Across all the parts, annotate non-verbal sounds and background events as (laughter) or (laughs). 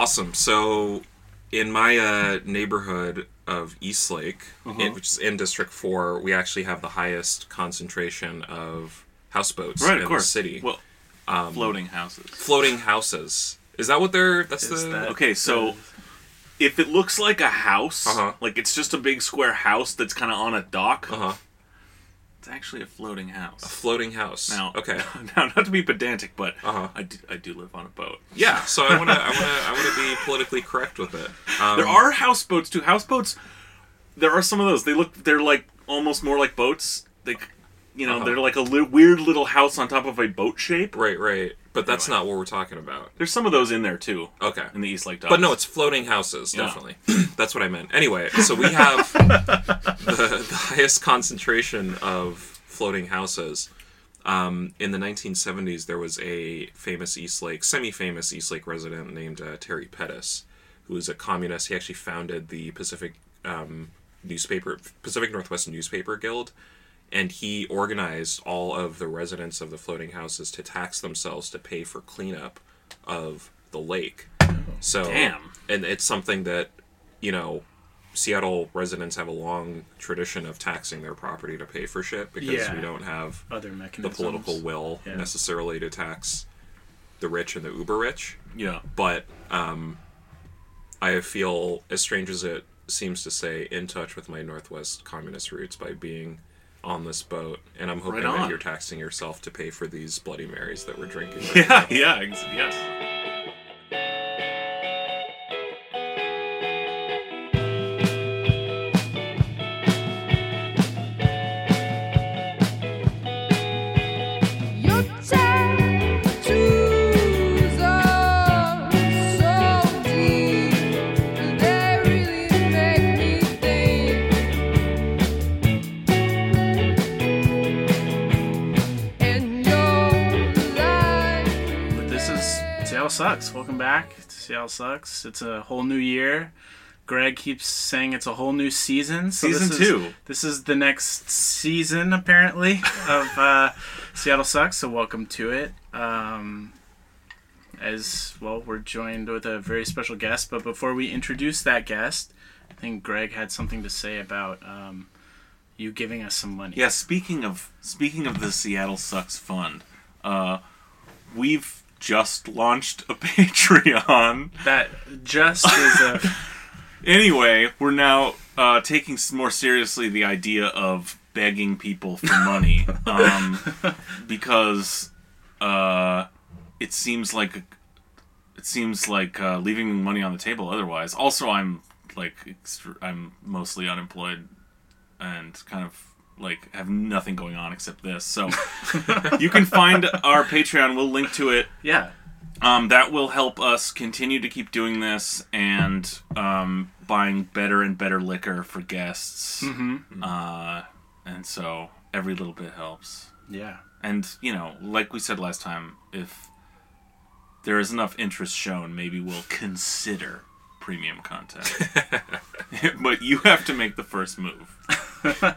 Awesome. So, in my uh, neighborhood of Eastlake, Uh-huh. in, which is in District Four, we actually have the highest concentration of houseboats Right, in of course. the city. Well, floating houses. Floating houses. Is that what they're? That's Is the. that- Okay, so if it looks like a house, Uh-huh. like it's just a big square house that's kind of on a dock, Uh huh. It's actually a floating house. A floating house. Now, Okay. (laughs) now, not to be pedantic, but Uh-huh. I, do, I do live on a boat. Yeah. So I wanna, (laughs) I wanna, I wanna be politically correct with it. Um, There are houseboats too. Houseboats, there are some of those. They look, they're like almost more like boats. They, you know, Uh-huh. they're like a li- weird little house on top of a boat shape. Right, right. But that's Anyway. not what we're talking about. There's some of those in there too. Okay. In the East Lake Docks. But no, it's floating houses, Yeah. definitely. (clears throat) That's what I meant. Anyway, so we have (laughs) the, the highest concentration of floating houses. Um, in the 1970s, there was a famous East Lake, semi-famous East Lake resident named uh, Terry Pettus, who was a communist. He actually founded the Pacific um, newspaper, Pacific Northwest Newspaper Guild, and he organized all of the residents of the floating houses to tax themselves to pay for cleanup of the lake. So Damn. and it's something that you know Seattle residents have a long tradition of taxing their property to pay for shit because Yeah. we don't have Other mechanisms. the political will Yeah. necessarily to tax the rich and the uber rich. yeah. But um, I feel, as strange as it seems to say, in touch with my Northwest communist roots by being on this boat, and I'm hoping Right that you're taxing yourself to pay for these Bloody Marys that we're drinking. right (laughs) Yeah, now. yeah, ex- yes. Seattle Sucks. Welcome back to Seattle Sucks. It's a whole new year. Greg keeps saying it's a whole new season. So Season this is, two. This is the next season, apparently, (laughs) of uh, Seattle Sucks. So welcome to it. Um, as well, we're joined with a very special guest. But before we introduce that guest, I think Greg had something to say about um, you giving us some money. Yeah, speaking of speaking of the Seattle Sucks Fund, uh, we've just launched a (laughs) Patreon. That just is a. (laughs) Anyway, we're now uh, taking more seriously the idea of begging people for money, (laughs) um, because uh, it seems like it seems like uh, leaving money on the table. Otherwise, also I'm like I'm mostly unemployed and kind of like have nothing going on except this. So you can find our Patreon. We'll link to it Yeah. um, that will help us continue to keep doing this and um, buying better and better liquor for guests. Mm-hmm. Uh, and so every little bit helps. Yeah. And, you know, like we said last time, if there is enough interest shown, maybe we'll consider premium content. (laughs) (laughs) but you have to make the first move. (laughs)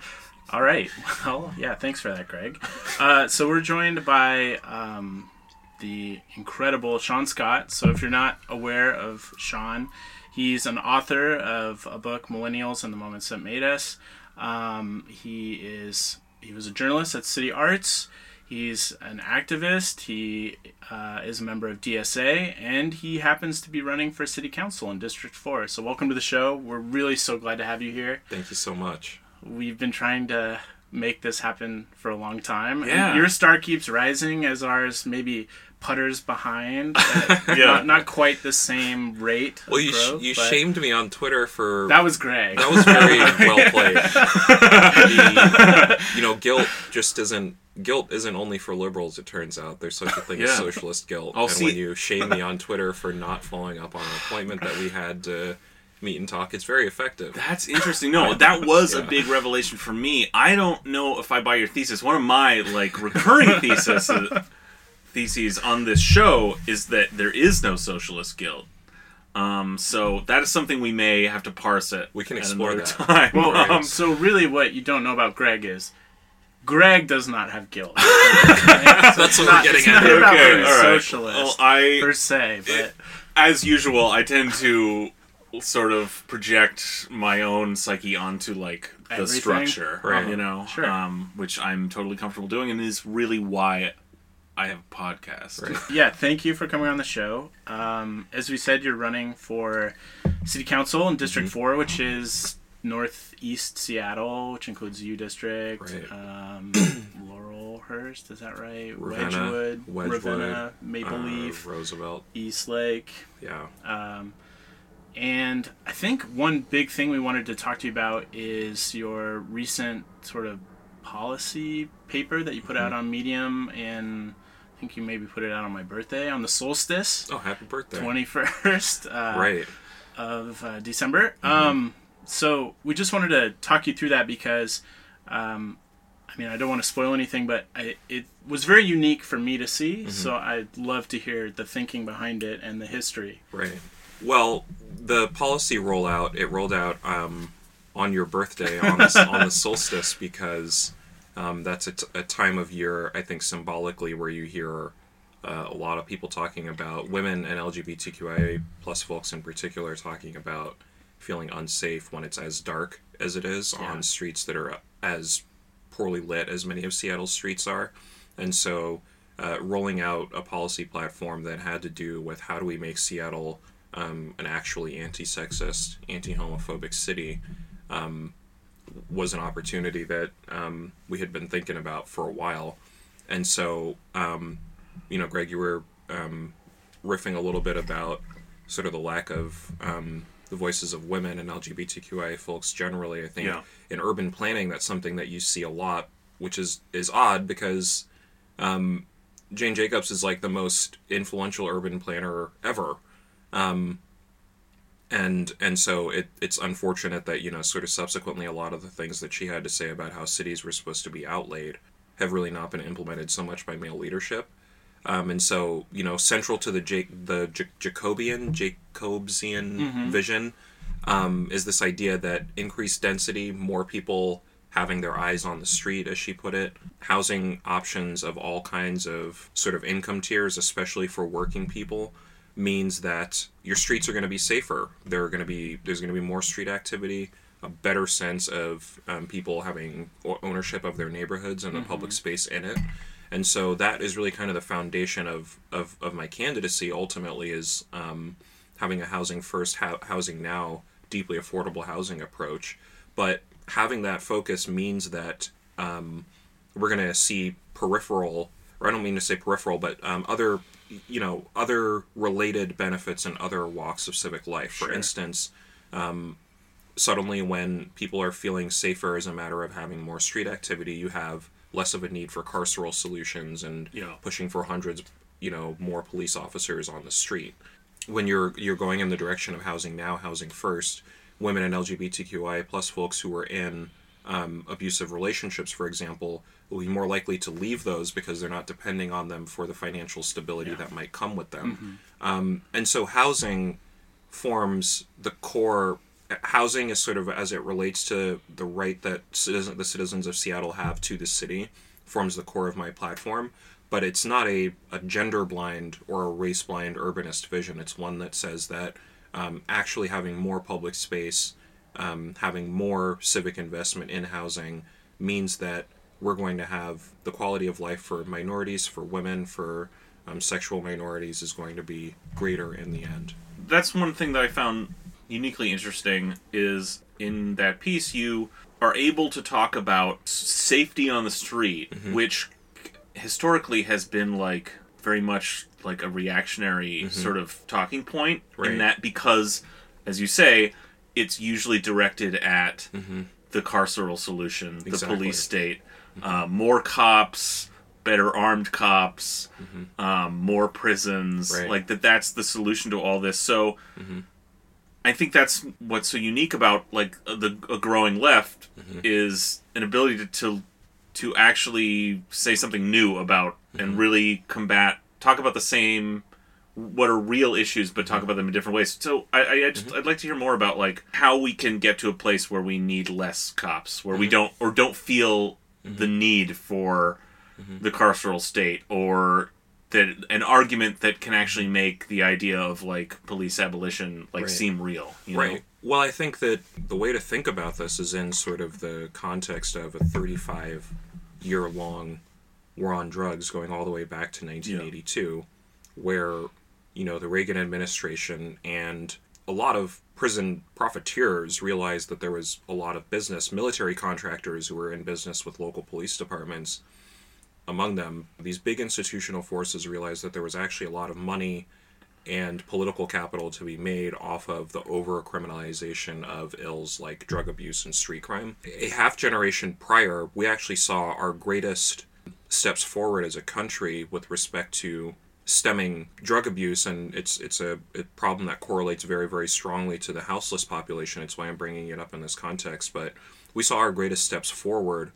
All right. Well, yeah, thanks for that, Greg. Uh, so we're joined by um, the incredible Shaun Scott. So if you're not aware of Shaun, he's an author of a book, Millennials and the Moments That Made Us. Um, he is he was a journalist at City Arts. He's an activist. He uh, is a member of DSA, and he happens to be running for city council in District Four. So welcome to the show. We're really so glad to have you here Thank you so much. We've been trying to make this happen for a long time. And Yeah. your star keeps rising as ours maybe putters behind. at (laughs) Yeah. not, not quite the same rate. of Well, you, sh- you shamed me on Twitter for That was Greg. That was very (laughs) well played. (laughs) The- you know, guilt just isn't guilt isn't only for liberals. It turns out there's such a thing as socialist guilt. I'll and see- when you shame me on Twitter for not following up on an appointment that we had to meet and talk, it's very effective. That's interesting. No, that was a (laughs) big revelation for me. I don't know if I buy your thesis. One of my like recurring (laughs) thesis theses on this show is that there is no socialist guilt. Um, so that is something we may have to parse it. We can explore another that. time. well, Right. (laughs) Um, so really, what you don't know about Greg is Greg does not have guilt. That's what we're getting it's at not here. about being all right. socialist Well, I per se, but as usual, I tend to sort of project my own psyche onto like the Everything? structure, Right. you know, Sure. um, which I'm totally comfortable doing, and is really why I have a podcast. Right. (laughs) yeah, thank you for coming on the show. Um, as we said, you're running for city council in District Mm-hmm. Four, which is northeast Seattle, which includes U District, Right. um, (clears throat) Laurelhurst. Is that right? Ravenna, Wedgwood, Wedgwood, Ravenna, Maple uh, Leaf, Roosevelt. East Lake. Yeah. Um, and I think one big thing we wanted to talk to you about is your recent sort of policy paper that you put Mm-hmm. out on Medium, and I think you maybe put it out on my birthday on the solstice, Oh, happy birthday. twenty first (laughs) uh, Right. of uh, December. Mm-hmm. Um, so we just wanted to talk you through that because, um, I mean, I don't want to spoil anything, but I, it was very unique for me to see. Mm-hmm. So I'd love to hear the thinking behind it and the history. Right. Well, the policy rollout it rolled out um, on your birthday on the, on the solstice because um, that's a, t- a time of year I think symbolically where you hear uh, a lot of people talking about women and LGBTQIA plus folks in particular talking about feeling unsafe when it's as dark as it is Yeah. on streets that are as poorly lit as many of Seattle's streets are. And so, uh, rolling out a policy platform that had to do with how do we make Seattle um, an actually anti sexist, anti homophobic city um, was an opportunity that um, we had been thinking about for a while. And so, um, you know, Greg, you were um, riffing a little bit about sort of the lack of um, the voices of women and LGBTQIA folks generally. I think Yeah. in urban planning, that's something that you see a lot, which is is odd because um, Jane Jacobs is like the most influential urban planner ever. Um, and and so it, it's unfortunate that you know sort of subsequently a lot of the things that she had to say about how cities were supposed to be outlaid have really not been implemented so much by male leadership. Um, and so you know central to the Jake the J- Jacobian Jacobsian vision um, is this idea that increased density more people having their eyes on the street as she put it housing options of all kinds of sort of income tiers especially for working people means that your streets are going to be safer. There are going to be there's going to be more street activity, a better sense of um, people having ownership of their neighborhoods and the public space in it. And so that is really kind of the foundation of of, of my candidacy. Ultimately, is um, having a housing first, ho- housing now, deeply affordable housing approach. But having that focus means that um, we're going to see peripheral, or I don't mean to say peripheral, but um, other, you know, other related benefits in other walks of civic life. For Sure. instance, um, suddenly when people are feeling safer as a matter of having more street activity, you have less of a need for carceral solutions and Yeah. pushing for hundreds, you know, more police officers on the street. When you're you're going in the direction of housing now, housing first, women and LGBTQI plus folks who are in um, abusive relationships, for example, will be more likely to leave those because they're not depending on them for the financial stability that might come with them. Um, and so housing forms the core. Housing is sort of as it relates to the right that citizen, the citizens of Seattle have to the city, forms the core of my platform. But it's not a, a gender blind or a race blind urbanist vision. It's one that says that um, actually having more public space, um, having more civic investment in housing means that we're going to have the quality of life for minorities, for women, for um, sexual minorities is going to be greater in the end. that's one thing that I found uniquely interesting is in that piece you are able to talk about safety on the street, Mm-hmm. which historically has been like very much like a reactionary sort of talking point Mm-hmm. Right. in that because as you say it's usually directed at the carceral solution, the Mm-hmm. Exactly. Mm-hmm. police state, uh, more cops, better armed cops, um, more prisons, Right. like that. That's the solution to all this. So, I think that's what's so unique about like the a growing left is an ability to, to to actually say something new about and really combat, talk about the same what are real issues, but talk mm-hmm. about them in different ways. So I, I, just, mm-hmm. I'd like to hear more about like how we can get to a place where we need less cops, where we mm-hmm. don't or don't feel the need for the carceral state or that an argument that can actually make the idea of like police abolition like Right. seem real. You Right. Know? Well, I think that the way to think about this is in sort of the context of a 35 year long war on drugs going all the way back to 1982, where, you know, the Reagan administration and a lot of prison profiteers realized that there was a lot of business, military contractors who were in business with local police departments. Among them, these big institutional forces realized that there was actually a lot of money and political capital to be made off of the over criminalization of ills like drug abuse and street crime. A half generation prior, we actually saw our greatest steps forward as a country with respect to stemming drug abuse and it's it's a, a problem that correlates very very strongly to the houseless population it's why i'm bringing it up in this context but we saw our greatest steps forward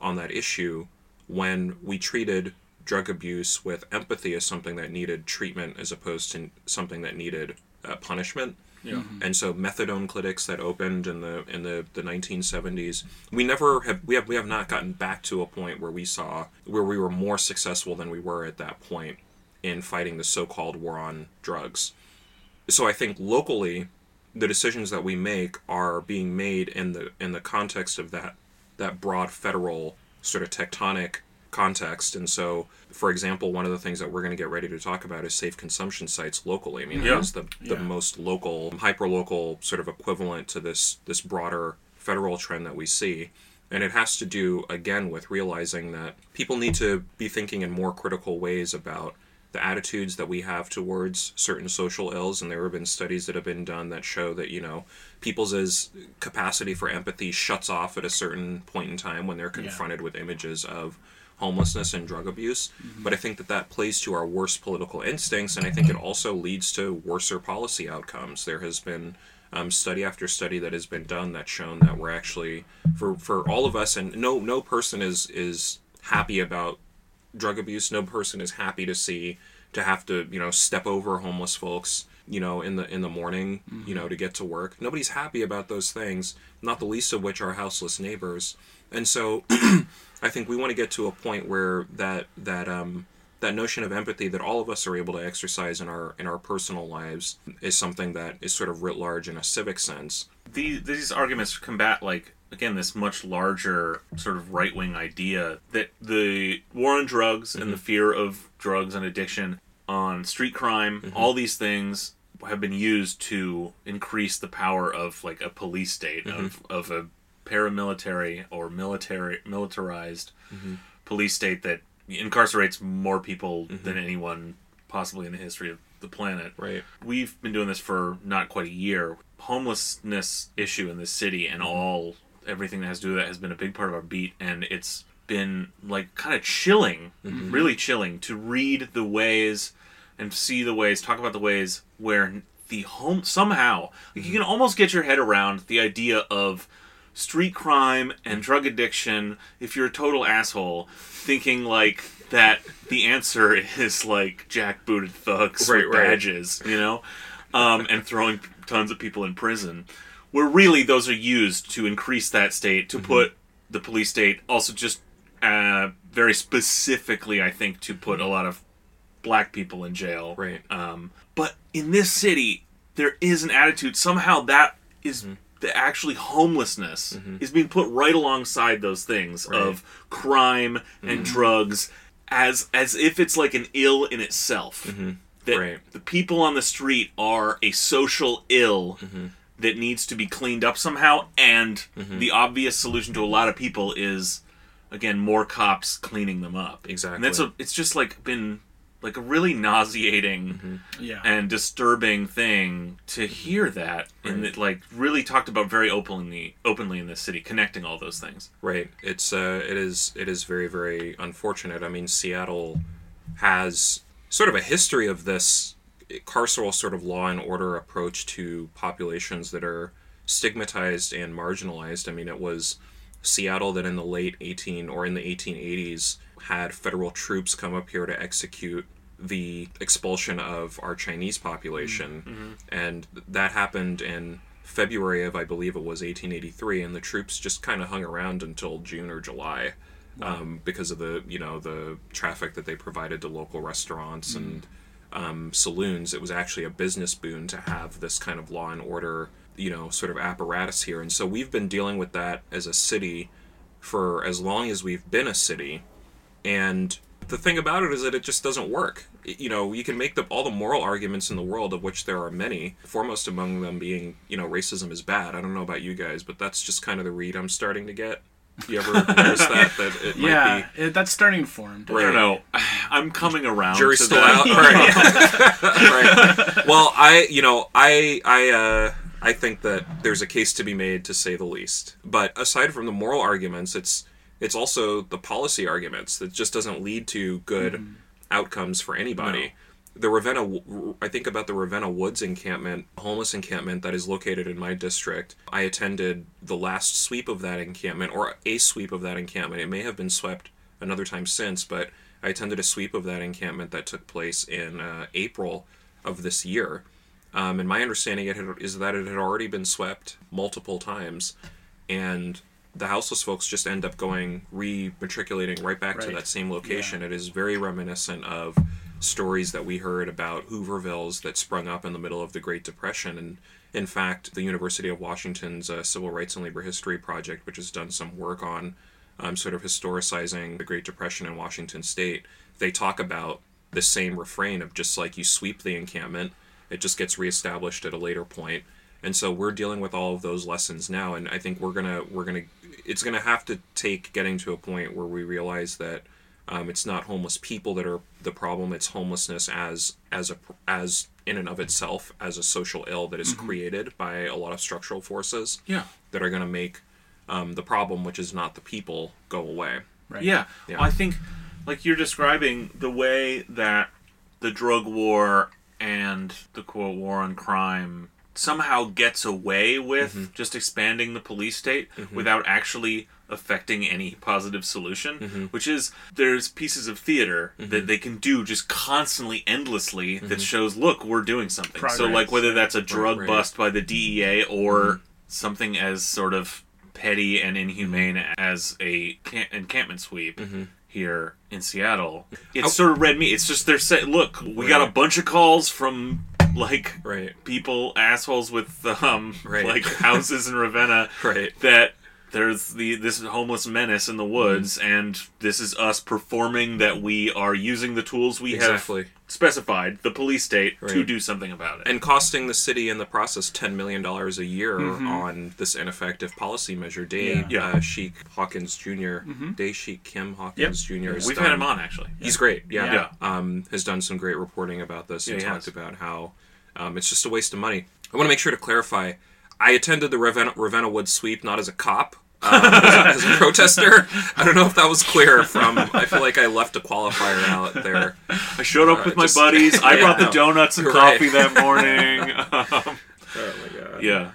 on that issue when we treated drug abuse with empathy as something that needed treatment as opposed to something that needed uh, punishment. Yeah. And so methadone clinics that opened in the in the, the 1970s, we never have we have we have not gotten back to a point where we saw where we were more successful than we were at that point in fighting the so-called war on drugs. So I think locally the decisions that we make are being made in the in the context of that that broad federal sort of tectonic context and so for example one of the things that we're going to get ready to talk about is safe consumption sites locally i mean Yeah. that is the, the Yeah. most local hyper local sort of equivalent to this this broader federal trend that we see and it has to do again with realizing that people need to be thinking in more critical ways about the attitudes that we have towards certain social ills and there have been studies that have been done that show that you know people's capacity for empathy shuts off at a certain point in time when they're confronted with images of homelessness and drug abuse. But i think that that plays to our worst political instincts and i think it also leads to worser policy outcomes. There has been um, study after study that has been done that's shown that we're actually for for all of us and no no person is is happy about drug abuse no person is happy to see to have to you know step over homeless folks you know in the in the morning you know to get to work. Nobody's happy about those things not the least of which are houseless neighbors. And so (clears throat) i think we want to get to a point where that that um that notion of empathy that all of us are able to exercise in our in our personal lives is something that is sort of writ large in a civic sense. These these arguments combat like again this much larger sort of right wing idea that the war on drugs and the mhm. fear of drugs and addiction on street crime, mhm. all these things have been used to increase the power of like a police state mhm. of of a paramilitary or military militarized mm-hmm. police state that incarcerates more people mm-hmm. than anyone possibly in the history of the planet. right. We've been doing this for not quite a year. Homelessness issue in this city and mm-hmm. all everything that has to do with that has been a big part of our beat and it's been like kind of chilling, really chilling to read the ways and see the ways, talk about the ways where the home somehow like you can almost get your head around the idea of street crime and drug addiction if you're a total asshole thinking like that the answer (laughs) is like jackbooted thugs Right, with right. badges you know? Um, and throwing tons of people in prison where really those are used to increase that state Mm-hmm. to put the police state also just uh, very specifically i think to put a lot of black people in jail Right. um, but in this city there is an attitude somehow that is Mm-hmm. the actually homelessness is being put right alongside those things Right. Mm-hmm. of crime and drugs as as if it's like an ill in itself that Mm-hmm. Right. the people on the street are a social ill Mm-hmm. That needs to be cleaned up somehow and Mm-hmm. the obvious solution to a lot of people is again more cops cleaning them up Exactly. and that's a it's just like been like a really nauseating Yeah. and disturbing thing to hear that and it like really talked about very openly openly in this city connecting all those things Right. It's uh, it is it is very very unfortunate. I mean, Seattle has sort of a history of this carceral sort of law and order approach to populations that are stigmatized and marginalized. I mean, it was Seattle that in the late 18 or in the 1880s had federal troops come up here to execute the expulsion of our Chinese population. Mm-hmm. Mm-hmm. And that happened in February of, I believe it was 1883, and the troops just kind of hung around until June or July. um, because of the you know the traffic that they provided to local restaurants mm-hmm. and um, saloons. It was actually a business boon to have this kind of law and order you know sort of apparatus here, and so we've been dealing with that as a city for as long as we've been a city, and the thing about it is that it just doesn't work. You know, you can make the, all the moral arguments in the world, of which there are many, foremost among them being, you know, racism is bad. I don't know about you guys, but that's just kind of the read I'm starting to get. You ever notice that? That it might Yeah, it, that's starting to form. I don't know. I'm coming around. jury's to still that. out. Right. (laughs) right. Well, I, you know, I, I, uh, I think that there's a case to be made, to say the least. But aside from the moral arguments, it's it's also the policy arguments that just doesn't lead to good outcomes for anybody. The Ravenna, I think about the Ravenna Woods encampment, homeless encampment that is located in my district. I attended the last sweep of that encampment, or a sweep of that encampment. It may have been swept another time since, but I attended a sweep of that encampment that took place in uh, April of this year. Um, and my understanding it had, is that it had already been swept multiple times, and the houseless folks just end up going re-matriculating right back to that same location. It is very reminiscent of stories that we heard about Hoovervilles that sprung up in the middle of the Great Depression, and in fact, the University of Washington's uh, Civil Rights and Labor History Project, which has done some work on um, sort of historicizing the Great Depression in Washington State, they talk about the same refrain of just like you sweep the encampment, it just gets reestablished at a later point. And so we're dealing with all of those lessons now, and I think we're gonna we're gonna it's gonna have to take getting to a point where we realize that um, it's not homeless people that are the problem; it's homelessness as as a as in and of itself as a social ill that is created by a lot of structural forces Yeah. that are gonna make um, the problem, which is not the people, go away. Right. Yeah. Yeah. I think, like you're describing, the way that the drug war and the quote war on crime somehow gets away with Mm-hmm. just expanding the police state without actually affecting any positive solution Mm-hmm. which is there's pieces of theater that they can do just constantly endlessly that shows look we're doing something so like whether that's a drug right. bust by the DEA or something as sort of petty and inhumane as a camp- encampment sweep here in Seattle. It's sort of red meat. It's just they're saying, look, we got a bunch of calls from like Right. people assholes with um Right. like (laughs) houses in Ravenna Right. that there's the this homeless menace in the woods and this is us performing that we are using the tools we Exactly. have specified the police state to do something about it and costing the city in the process ten million dollars a year Mm-hmm. on this ineffective policy measure. Day Yeah. Uh, Sheik Hawkins junior Dae Shik Kim Hawkins Jr. has we've done- had him on actually He's great. Yeah. Yeah. Um, has done some great reporting about this and he talked has. about how um, it's just a waste of money. I want to make sure to clarify. I attended the Ravenna, Ravenna Woods sweep not as a cop. Um, as, a, as a protester, I don't know if that was clear. From I feel like I left a qualifier out there. I showed up Uh, with my just- buddies I (laughs) Yeah, brought the donuts and You're right. coffee that morning Um, (laughs) (laughs) Oh my god. yeah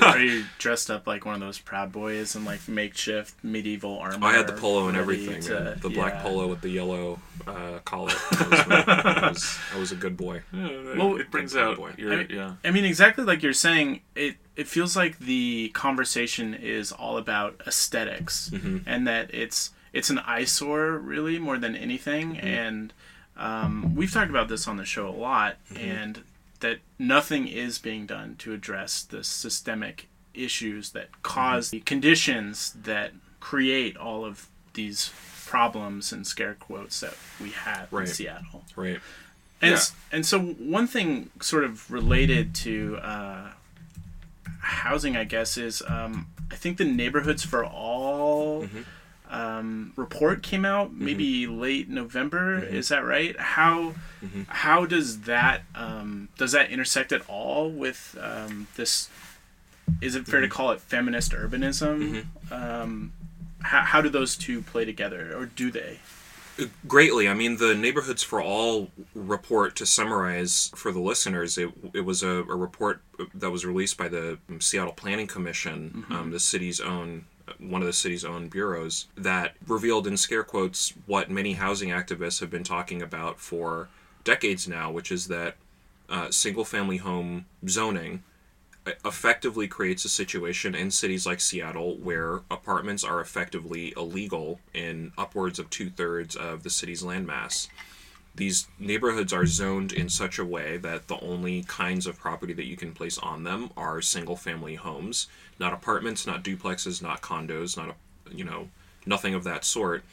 Are (laughs) you dressed up like one of those Proud Boys in like makeshift medieval armor? I had the polo and everything. to- man. the black polo with the yellow uh, collar. (laughs) I was, I, was, was a good boy. well it brings out boy. your I mean- yeah I mean, exactly like you're saying, it it feels like the conversation is all about esthetics Mm-hmm. and that it's it's an eyesore really more than anything. And um, we've talked about this on the show a lot, and that nothing is being done to address the systemic issues that cause the conditions that create all of these problems and scare quotes that we have Right. in Seattle. Right. And Yeah. s- and so one thing sort of related to uh, housing, I guess, is um, I think the neighborhoods for all um, report came out maybe late November. Is that right? How how does that um, does that intersect at all with um, this? Is it fair to call it feminist urbanism? Um, how, how do those two play together, or do they? greatly. I mean, the Neighborhoods for All report, to summarize for the listeners, it, it was a, a report that was released by the Seattle Planning Commission, um, the city's own, one of the city's own bureaus, that revealed in scare quotes what many housing activists have been talking about for decades now, which is that uh, single family home zoning effectively creates a situation in cities like Seattle where apartments are effectively illegal in upwards of two thirds of the city's landmass. These neighborhoods are zoned in such a way that the only kinds of property that you can place on them are single family homes, not apartments, not duplexes, not condos, not a, you know, nothing of that sort.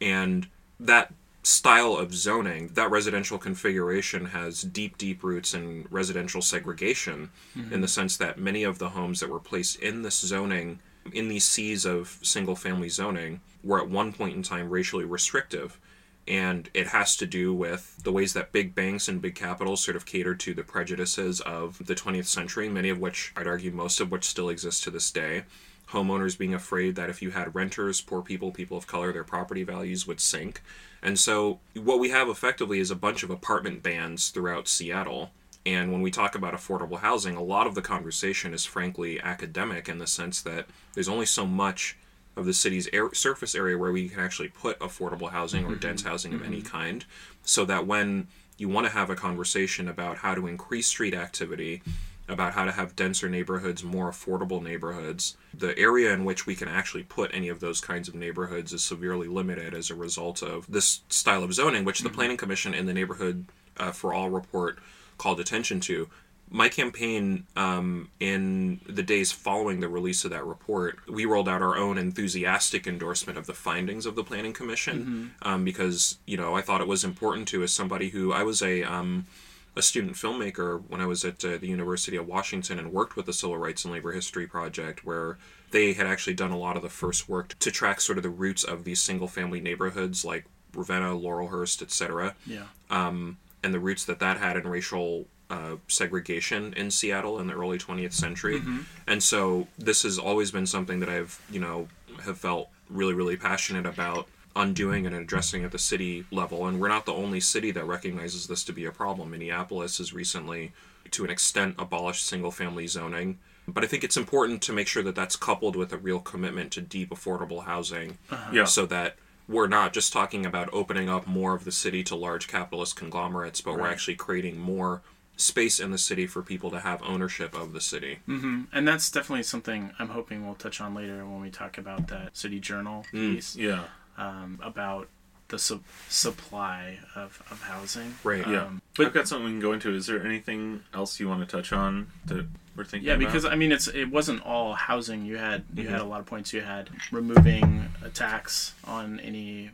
And that style of zoning, that residential configuration has deep, deep roots in residential segregation in the mm-hmm. sense that many of the homes that were placed in this zoning, in these seas of single family zoning, were at one point in time racially restrictive. And it has to do with the ways that big banks and big capital sort of cater to the prejudices of the 20th century, many of which, I'd argue, most of which still exist to this day homeowners being afraid that if you had renters, poor people, people of color, their property values would sink. And so what we have effectively is a bunch of apartment bans throughout Seattle. And when we talk about affordable housing, a lot of the conversation is frankly academic in the sense that there's only so much of the city's air, surface area where we can actually put affordable housing or dense mm-hmm. housing of any mm-hmm. kind, so that when you want to have a conversation about how to increase street activity, about how to have denser neighborhoods, more affordable neighborhoods, the area in which we can actually put any of those kinds of neighborhoods is severely limited as a result of this style of zoning, which the mm-hmm. Planning Commission in the Neighborhood uh, for All report called attention to. My campaign, um, in the days following the release of that report, we rolled out our own enthusiastic endorsement of the findings of the Planning Commission um, because, you know, I thought it was important to, as somebody who I was a. Um, a student filmmaker when I was at uh, the University of Washington and worked with the Civil Rights and Labor History Project, where they had actually done a lot of the first work to track sort of the roots of these single family neighborhoods like Ravenna, Laurelhurst, etc., Yeah. and the roots that that had in racial uh, segregation in Seattle in the early 20th century. And so this has always been something that I've, you know, have felt really, really passionate about undoing and addressing at the city level. And we're not the only city that recognizes this to be a problem. Minneapolis has recently, to an extent, abolished single family zoning. But I think it's important to make sure that that's coupled with a real commitment to deep affordable housing Yeah. so that we're not just talking about opening up more of the city to large capitalist conglomerates, but we're actually creating more space in the city for people to have ownership of the city. Mm-hmm. And that's definitely something I'm hoping we'll touch on later when we talk about that City Journal piece Yeah. um, about the su- supply of, of housing. Right, Yeah. Um, But but I've got something we can go into. Is there anything else you want to touch on that we're thinking yeah, about? because I mean, it's it wasn't all housing. You had you Mm-hmm. had a lot of points. You had removing a tax on any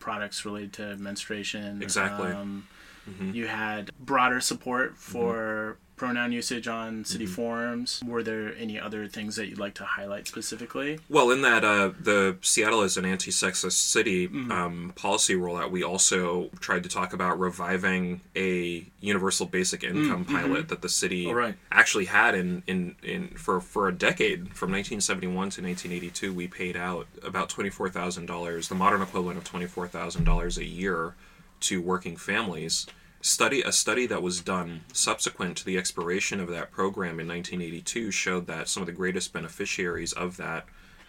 products related to menstruation. Exactly. Um, Mm-hmm. You had broader support for pronoun usage on city Mm-hmm. forums. Were there any other things that you'd like to highlight specifically? Well, in that uh, the Seattle is an anti-sexist city um, policy rollout, we also tried to talk about reviving a universal basic income pilot that the city right. actually had in, in, in for for a decade from 1971 to 1982. We paid out about twenty four thousand dollars, the modern equivalent of twenty four thousand dollars a year, to working families. Study a study that was done subsequent to the expiration of that program in 1982 showed that some of the greatest beneficiaries of that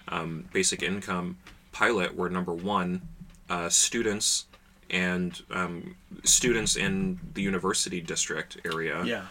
um, basic income pilot were number one, uh, students and um, students in the university district area. Yeah.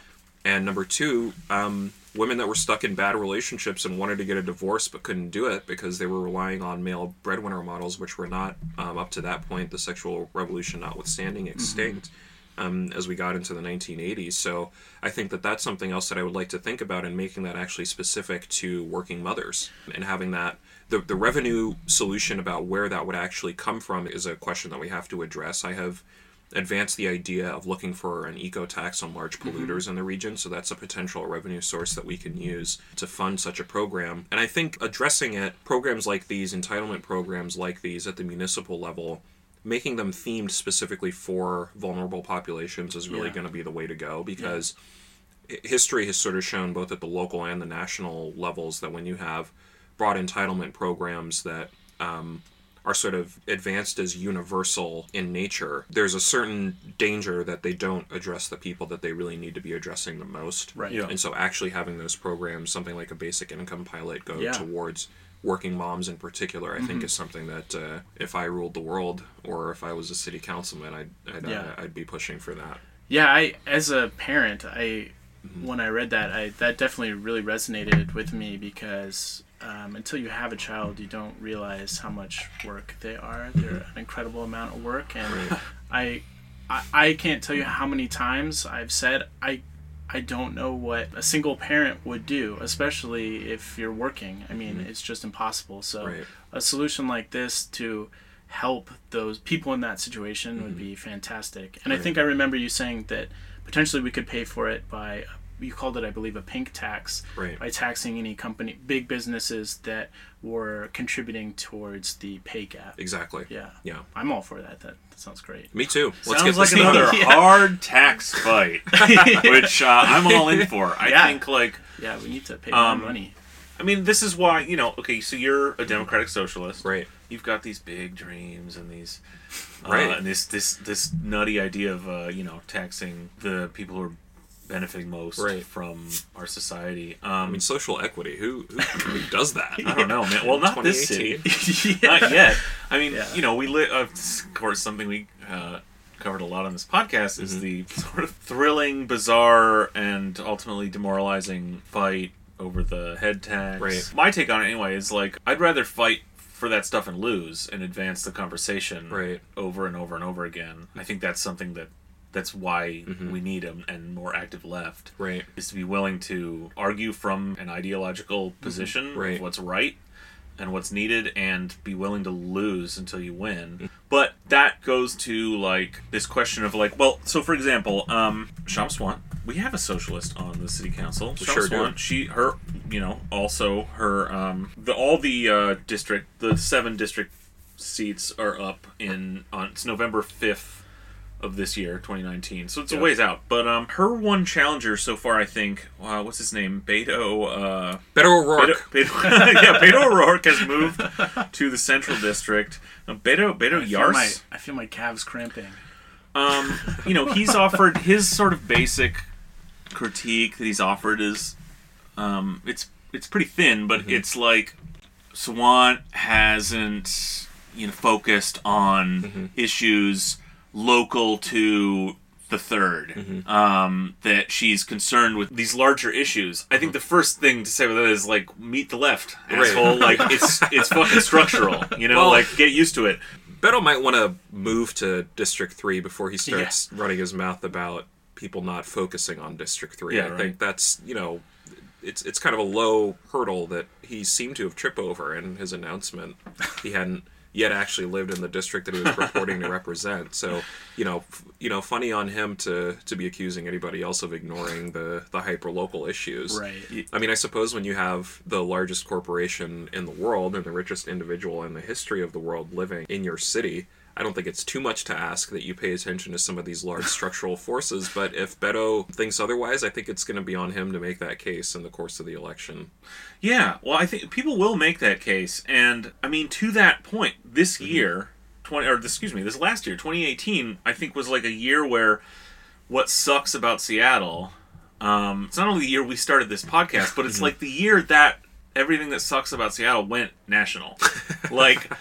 And number two, um, women that were stuck in bad relationships and wanted to get a divorce but couldn't do it because they were relying on male breadwinner models, which were not, um, up to that point, the sexual revolution notwithstanding, extinct um, as we got into the 1980s. So I think that that's something else that I would like to think about in making that actually specific to working mothers and having that. The, the revenue solution about where that would actually come from is a question that we have to address. I have advanced the idea of looking for an eco tax on large polluters in the region. So that's a potential revenue source that we can use to fund such a program. And I think addressing it, programs like these, entitlement programs like these at the municipal level, making them themed specifically for vulnerable populations is really Yeah. going to be the way to go because hi- history has sort of shown both at the local and the national levels that when you have broad entitlement programs that um, are sort of advanced as universal in nature, there's a certain danger that they don't address the people that they really need to be addressing the most. Right. Yeah. And so actually having those programs, something like a basic income pilot, go Yeah. towards working moms in particular, I think is something that uh, if I ruled the world or if I was a city councilman, I'd I'd, Yeah. uh, I'd be pushing for that. Yeah, I as a parent, I when I read that, I that definitely really resonated with me because um, until you have a child, you don't realize how much work they are. They're mm-hmm. an incredible amount of work, and I, I I can't tell you how many times I've said I. I don't know what a single parent would do, especially if you're working. I mean, mm-hmm. it's just impossible. So, Right. a solution like this to help those people in that situation would mm-hmm. be fantastic. And I think I remember you saying that potentially we could pay for it by you called it I believe a pink tax Right. by taxing any company big businesses that were contributing towards the pay gap. Exactly. Yeah. Yeah. I'm all for that. That, that sounds great. Me too. Let's Sounds get like this another (laughs) Yeah. hard tax fight, (laughs) which uh, I'm all in for. I Yeah. think like Yeah, we need to pay Um, more money. I mean, this is why you know. Okay, so you're a democratic socialist, Right. You've got these big dreams and these, uh, Right. and this this this nutty idea of uh, you know taxing the people who are benefiting most Right. from our society. Um, I mean, social equity. Who who, who does that? (laughs) I don't know, man. Well, not this city. (laughs) 2018. (laughs) not yet. I mean, Yeah. you know, we li- uh, of course something we uh, covered a lot on this podcast Mm-hmm. is the sort of thrilling, bizarre, and ultimately demoralizing fight over the head tax. Right. My take on it, anyway, is like I'd rather fight for that stuff and lose and advance the conversation Right. over and over and over again. I think that's something that that's why Mm-hmm. we need a and more active left Right. is to be willing to argue from an ideological position Mm-hmm. Right. of what's right and what's needed and be willing to lose until you Mm-hmm. win. But that goes to like this question of like, well, so for example, um Kshama Sawant, we have a socialist on the city council. We Sham sure do. She her you know, also her um the all the uh district the seven district seats are up in on it's November 5th of this year, 2019. So it's a ways out. But um, her one challenger so far, I think, uh, what's his name? Beto. Uh, Beto O'Rourke. Beto, Beto, (laughs) yeah, Beto O'Rourke has moved to the Central District. Uh, Beto Beto I feel, my, Yars. I feel my calves cramping. Um, you know, he's offered his sort of basic critique that he's offered is, um, it's it's pretty thin, but it's like Sawant hasn't you know focused on issues local to the 3rd um, that she's concerned with these larger issues. I think the first thing to say with that is like meet the left, Right. asshole. (laughs) Like it's it's fucking structural, you know. Well- like get used to it. Beto might want to move to District Three before he starts running his mouth about people not focusing on District Three. Yeah, I right. think that's you know, it's it's kind of a low hurdle that he seemed to have tripped over in his announcement. He hadn't yet actually lived in the district that he was purporting to represent. So you know, f- you know, funny on him to to be accusing anybody else of ignoring the the hyper local issues. Right. I mean, I suppose when you have the largest corporation in the world and the richest individual in the history of the world living in your city, I don't think it's too much to ask that you pay attention to some of these large (laughs) structural forces. But if Beto thinks otherwise, I think it's going to be on him to make that case in the course of the election. Yeah, well, I think people will make that case, and I mean, to that point, this year, twenty or excuse me, this last year, twenty eighteen, I think was like a year where what sucks about Seattle. Um, it's not only the year we started this podcast, but it's like the year that everything that sucks about Seattle went national. (laughs) like,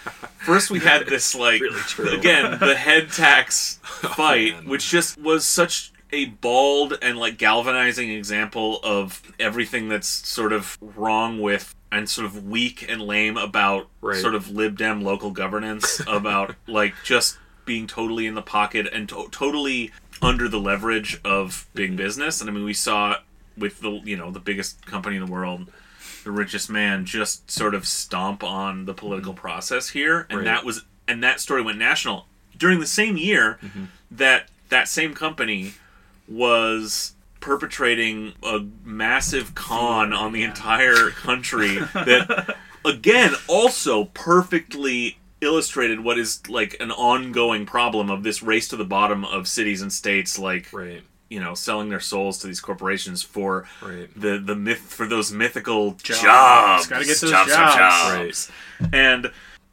first we had this like Really again the head tax (laughs) oh, fight, man. which just was such a bald and like galvanizing example of everything that's sort of wrong with and sort of weak and lame about Right. sort of lib dem local governance (laughs) about like just being totally in the pocket and to- totally under the leverage of big mm-hmm. business and i mean we saw with the you know the biggest company in the world the richest man just sort of stomp on the political mm-hmm. process here and Right. that was and that story went national during the same year mm-hmm. that that same company was perpetrating a massive con on the entire country (laughs) that again also perfectly illustrated what is like an ongoing problem of this race to the bottom of cities and states like Right. You know selling their souls to these corporations for Right. the the myth for those mythical jobs, Jobs. Gotta get those jobs, jobs. jobs. and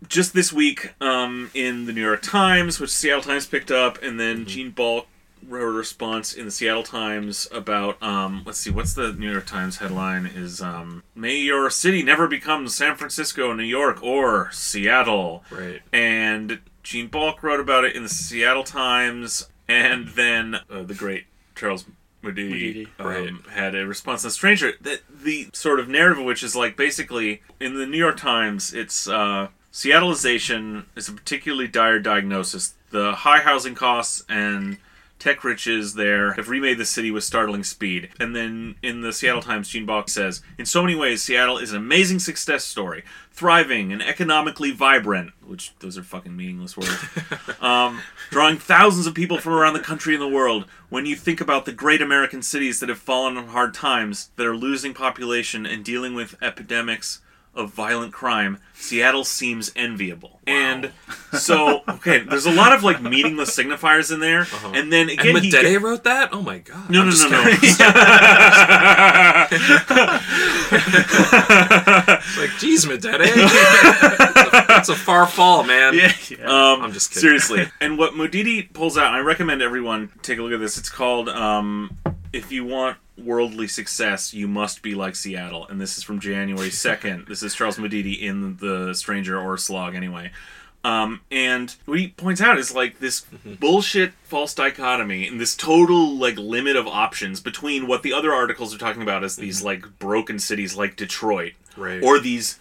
just this week um, in the New York Times, which Seattle Times picked up, and then Gene Balk wrote a response in the Seattle Times about um, let's see, what's the New York Times headline? Is um, "May your city never become San Francisco, New York, or Seattle." Right. And Gene Balk wrote about it in the Seattle Times, and then uh, the great Charles Mudede, um, Right. had a response to Stranger. That the sort of narrative of which is like basically in the New York Times, it's uh, Seattleization is a particularly dire diagnosis. The high housing costs and tech riches there have remade the city with startling speed. And then in the Seattle Times, Gene Balk says, In so many ways, Seattle is an amazing success story, thriving and economically vibrant, which those are fucking meaningless words, (laughs) um, drawing thousands of people from around the country and the world. When you think about the great American cities that have fallen on hard times, that are losing population and dealing with epidemics of violent crime, Seattle seems enviable. And so, okay, there's a lot of like meaningless signifiers in there, and then And again, he Mudede wrote that? Oh my god. no, I'm no, no, no. (laughs) It's like, geez, Mudede. That's a far fall, man. Yeah, yeah. Um, I'm just kidding. Seriously. and what Mudede pulls out, and I recommend everyone take a look at this. It's called um, "If You Want Worldly Success, You Must Be Like Seattle," and this is from January (laughs) second. this is Charles Mudede in the Stranger or Slog, anyway. Um, and what he points out is like this Mm-hmm. bullshit false dichotomy and this total like limit of options between what the other articles are talking about as these like broken cities like Detroit Mm-hmm. Right. or these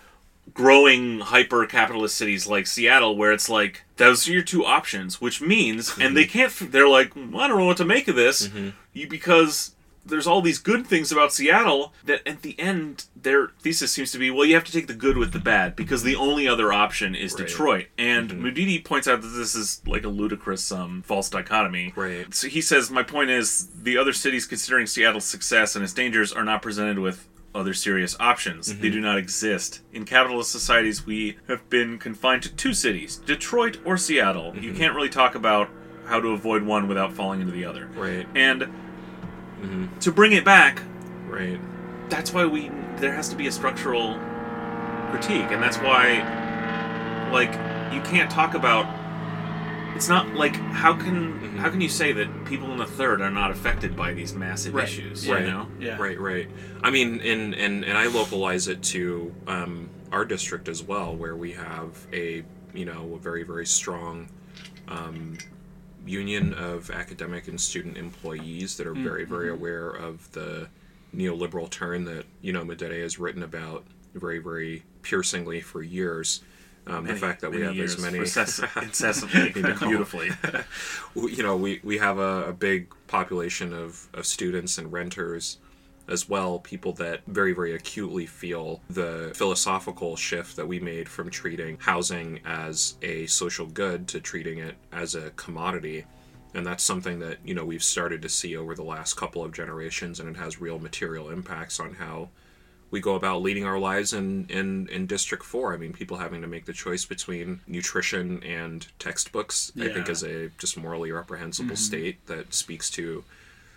growing hyper capitalist cities like Seattle where it's like those are your two options which means and they mhm. can't they're like well, I don't know what to make of this mm-hmm. you because there's all these good things about Seattle that at the end their thesis seems to be well you have to take the good with the bad because the only other option is Right. Detroit. And mm-hmm. Mudede points out that this is like a ludicrous um, false dichotomy. Right. so he says my point is the other cities considering Seattle's success and its dangers are not presented with other serious options. They Mm-hmm. do not exist. In capitalist societies, we have been confined to two cities, Detroit or Seattle. Mm-hmm. You can't really talk about how to avoid one without falling into the other. Right. And Mm-hmm. to bring it back, Right. that's why we there has to be a structural critique, and that's why like you can't talk about it's not like how can Mm-hmm. how can you say that people in the third are not affected by these massive Right. issues? Right. You know? yeah. Right, right. I mean, and and and I localize it to um, our district as well, where we have a you know a very very strong um, union of academic and student employees that are very very aware of the neoliberal turn that you know Mudede has written about very very piercingly for years. Um, the fact that we have as many incess- (laughs) incessantly, (laughs) You know. beautifully. (laughs) you know, we, we have a, a big population of, of students and renters as well, people that very, very acutely feel the philosophical shift that we made from treating housing as a social good to treating it as a commodity. And that's something that, you know, we've started to see over the last couple of generations, and it has real material impacts on how we go about leading our lives in, in, in District 4. I mean, people having to make the choice between nutrition and textbooks, I think, is a just morally reprehensible mm-hmm. state that speaks to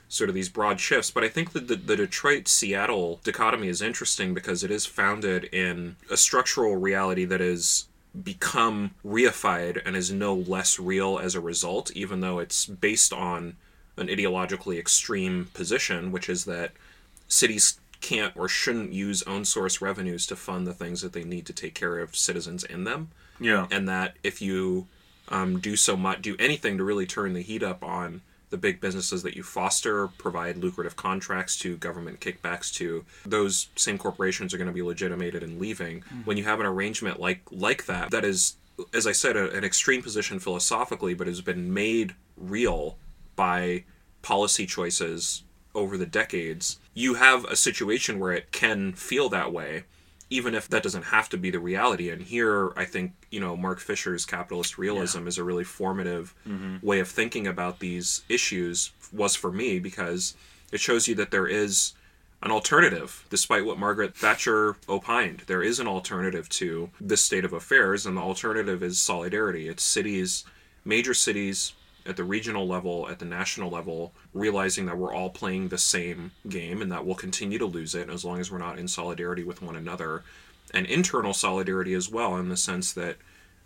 sort of these broad shifts. But I think that the, the Detroit Seattle dichotomy is interesting because it is founded in a structural reality that is become reified and is no less real as a result, even though it's based on an ideologically extreme position, which is that cities can't or shouldn't use own source revenues to fund the things that they need to take care of citizens in them Yeah. and that if you um, do so much, do anything to really turn the heat up on the big businesses that you foster, provide lucrative contracts to, government kickbacks to, those same corporations are going to be legitimated and leaving. When you have an arrangement like like that, that is, as I said, a, an extreme position philosophically, but has been made real by policy choices over the decades, you have a situation where it can feel that way, even if that doesn't have to be the reality. And here, I think, you know, Mark Fisher's capitalist realism is a really formative mm-hmm. way of thinking about these issues, was for me, because it shows you that there is an alternative, despite what Margaret Thatcher opined. There is an alternative to this state of affairs, and the alternative is solidarity. It's cities, major cities at the regional level, at the national level, realizing that we're all playing the same game and that we'll continue to lose it as long as we're not in solidarity with one another. And internal solidarity as well, in the sense that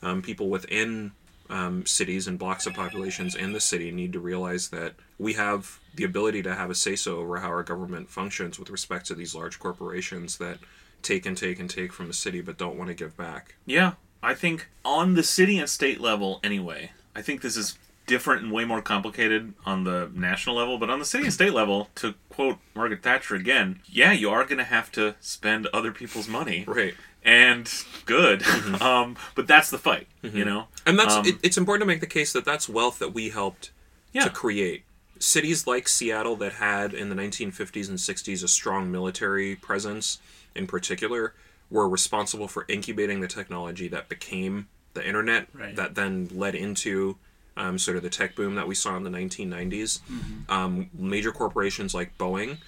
um, people within um, cities and blocks of populations in the city need to realize that we have the ability to have a say so over how our government functions with respect to these large corporations that take and take and take from the city but don't want to give back. Yeah, I think on the city and state level, anyway, I think this is different and way more complicated on the national level, but on the city and state level, to quote Margaret Thatcher again, yeah, you are going to have to spend other people's money. Right. And good. Um, but that's the fight, you know? And that's Um, it, it's important to make the case that that's wealth that we helped Yeah. to create. Cities like Seattle that had in the 1950s and 60s a strong military presence, in particular, were responsible for incubating the technology that became the internet, Right. that then led into um, sort of the tech boom that we saw in the 1990s. Um, major corporations like Boeing.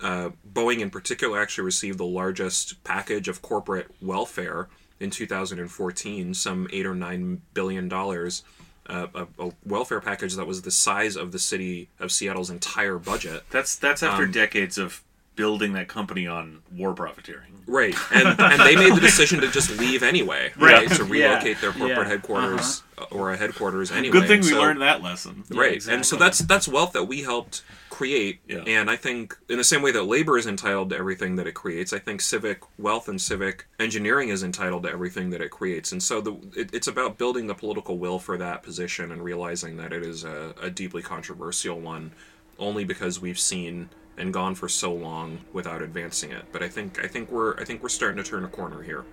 Uh, Boeing, in particular, actually received the largest package of corporate welfare in 2014, some eight or nine billion dollars, uh, a, a welfare package that was the size of the city of Seattle's entire budget. That's that's after Um, decades of building that company on war profiteering. Right, and and they made the decision to just leave anyway, (laughs) right? To Yeah. relocate their corporate Yeah. headquarters uh, or a headquarters anyway. Good thing And we learned that lesson. right and exactly. so that's that's wealth that we helped create Yeah. and i think in the same way that labor is entitled to everything that it creates i think civic wealth and civic engineering is entitled to everything that it creates and so the it, it's about building the political will for that position and realizing that it is a, a deeply controversial one only because we've seen and gone for so long without advancing it but i think i think we're i think we're starting to turn a corner here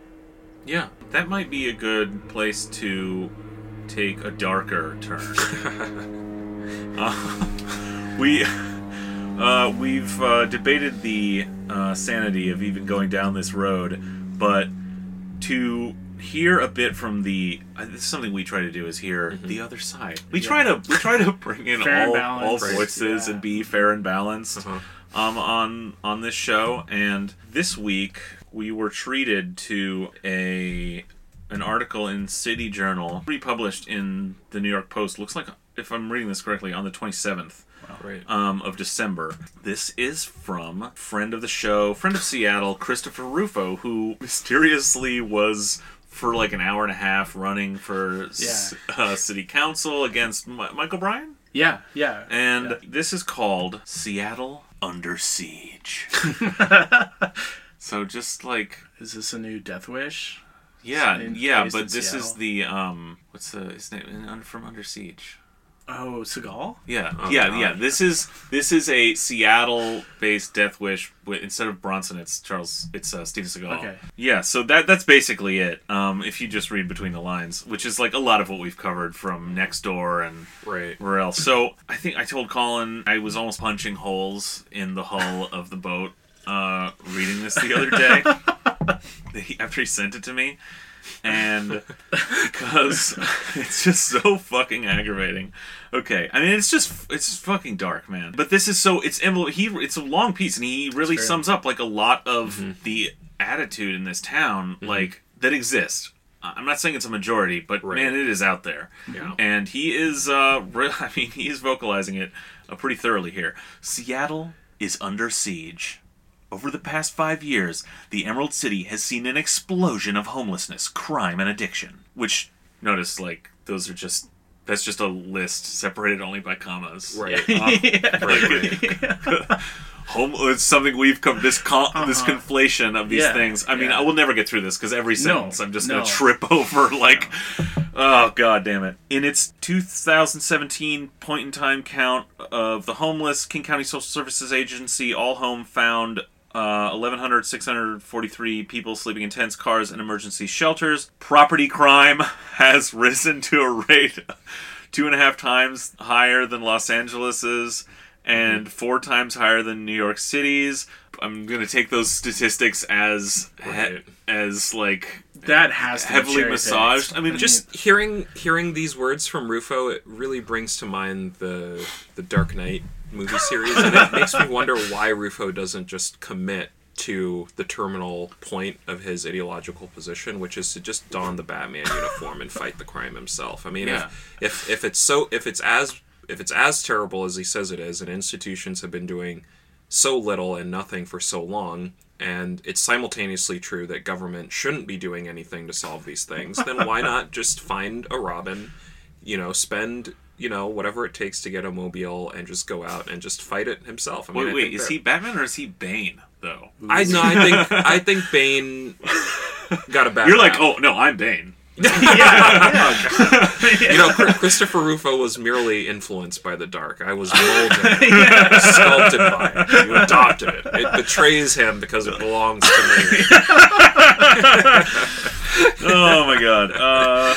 Yeah, that might be a good place to take a darker turn. (laughs) (laughs) uh, we uh, we've uh, debated the uh, sanity of even going down this road, but to hear a bit from the uh, this is something we try to do is hear the other side. We try to we try to bring in all, and all, balanced, voices Yeah. and be fair and balanced Uh-huh. Um, on on this show. And this week we were treated to a an article in City Journal, republished in the New York Post. Looks like, if I'm reading this correctly, on the 27th right um, of December. This is from friend of the show, friend of Seattle, Christopher Rufo, who mysteriously was for like an hour and a half running for s- uh, city council against Mi- Michael O'Brien. Yeah, yeah. And Yeah. this is called Seattle Under Siege. (laughs) so just like Is this a new Death Wish? yeah, yeah, based but this is Seattle? the um what's the his name in- from Under Siege. Oh, Seagal? Yeah, Oh, yeah, God. yeah. This is this is a Seattle-based Death Wish. With, instead of Bronson, it's Charles. It's uh, Steven Seagal. Okay. Yeah, so that that's basically it. Um, if you just read between the lines, which is like a lot of what we've covered from Next Door and right where else. So I think I told Colin I was almost punching holes in the hull of the boat uh, reading this the other day. (laughs) After he sent it to me, and (laughs) because it's just so fucking aggravating. Okay, I mean it's just it's just fucking dark, man. But this is so it's he it's a long piece, and he really sums up like a lot of the attitude in this town, like that exists. I'm not saying it's a majority, but Right. man, it is out there. Yeah. And he is, uh, (laughs) re- I mean, he is vocalizing it uh, pretty thoroughly here. Seattle is under siege. Over the past five years, the Emerald City has seen an explosion of homelessness, crime, and addiction. Which, notice, like, those are just. That's just a list separated only by commas. right (laughs) (laughs) Uh, like, home, it's something we've come this con, this conflation of these Yeah, things. I mean, yeah. I will never get through this because every sentence I'm just no. gonna trip (laughs) over. Like, oh god damn it! In its 2017 point in time count of the homeless, King County Social Services Agency All Home found. Uh, 1,100,643 people sleeping in tents, cars, and emergency shelters. Property crime (laughs) has risen to a rate (laughs) two and a half times higher than Los Angeles's and four times higher than New York City's. I'm gonna take those statistics as Right. as like That has to heavily massaged. I mean, just just hearing hearing these words from Rufo, it really brings to mind the the Dark Knight movie series, and it makes me (laughs) wonder why Rufo doesn't just commit to the terminal point of his ideological position, which is to just don the Batman uniform and fight the crime himself. I mean, Yeah. if, if if it's so if it's as if it's as terrible as he says it is, and institutions have been doing so little and nothing for so long, and it's simultaneously true that government shouldn't be doing anything to solve these things, then why not (laughs) just find a Robin, you know, spend, you know, whatever it takes to get a mobile and just go out and just fight it himself? I mean, wait, wait, is he Batman or is he Bane though? I no, I think I (laughs) think Bane got a bad. You're like, oh no, I'm Bane. Yeah, (laughs) You know, Christopher Rufo was merely influenced by the dark. I was molded, (laughs) sculpted by it. You adopted it. It betrays him because it belongs to me. (laughs) oh my god. Uh,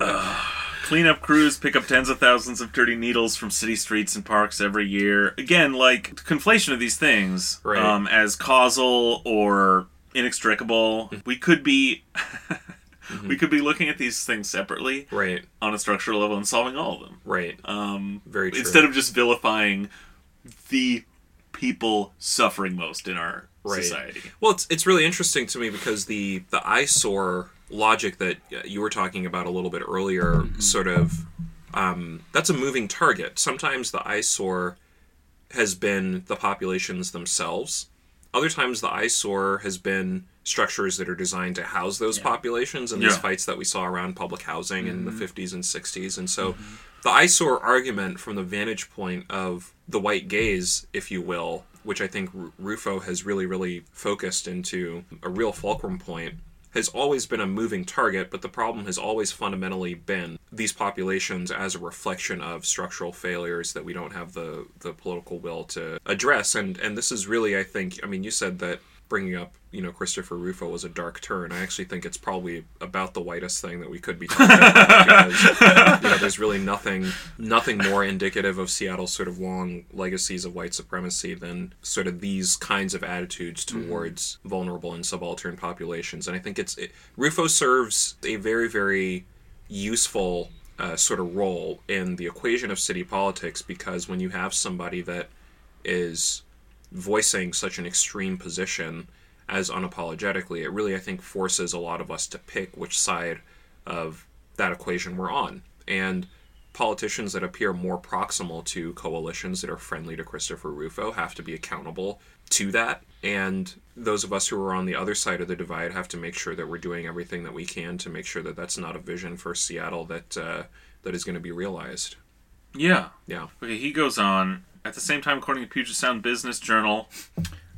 (sighs) uh, cleanup crews pick up tens of thousands of dirty needles from city streets and parks every year. Again, like conflation of these things Right. um, as causal or inextricable. We could be. We could be looking at these things separately Right, on a structural level and solving all of them. right. Um, Very true. Instead of just vilifying the people suffering most in our Right. society. Well, it's it's really interesting to me because the the eyesore logic that uh, you were talking about a little bit earlier, sort of, um, that's a moving target. Sometimes the eyesore has been the populations themselves. Other times the eyesore has been structures that are designed to house those populations and these fights that we saw around public housing in the mm-hmm. 50s and 60s. And so mm-hmm. the eyesore argument from the vantage point of the white gaze, if you will, which I think Ru- Rufo has really, really focused into a real fulcrum point, has always been a moving target, but the problem has always fundamentally been these populations as a reflection of structural failures that we don't have the, the political will to address. And and this is really, I think, I mean, you said that bringing up, you know, Christopher Rufo was a dark turn. I actually think it's probably about the whitest thing that we could be talking about because you know, there's really nothing nothing more indicative of Seattle's sort of long legacies of white supremacy than sort of these kinds of attitudes towards vulnerable and subaltern populations. And I think it's it, Rufo serves a very very useful uh, sort of role in the equation of city politics because when you have somebody that is voicing such an extreme position as unapologetically, it really I think forces a lot of us to pick which side of that equation we're on. And politicians that appear more proximal to coalitions that are friendly to Christopher Rufo have to be accountable to that. And those of us who are on the other side of the divide have to make sure that we're doing everything that we can to make sure that that's not a vision for Seattle that uh, that is going to be realized. Yeah. Yeah. Okay, he goes on. At the same time, according to Puget Sound Business Journal,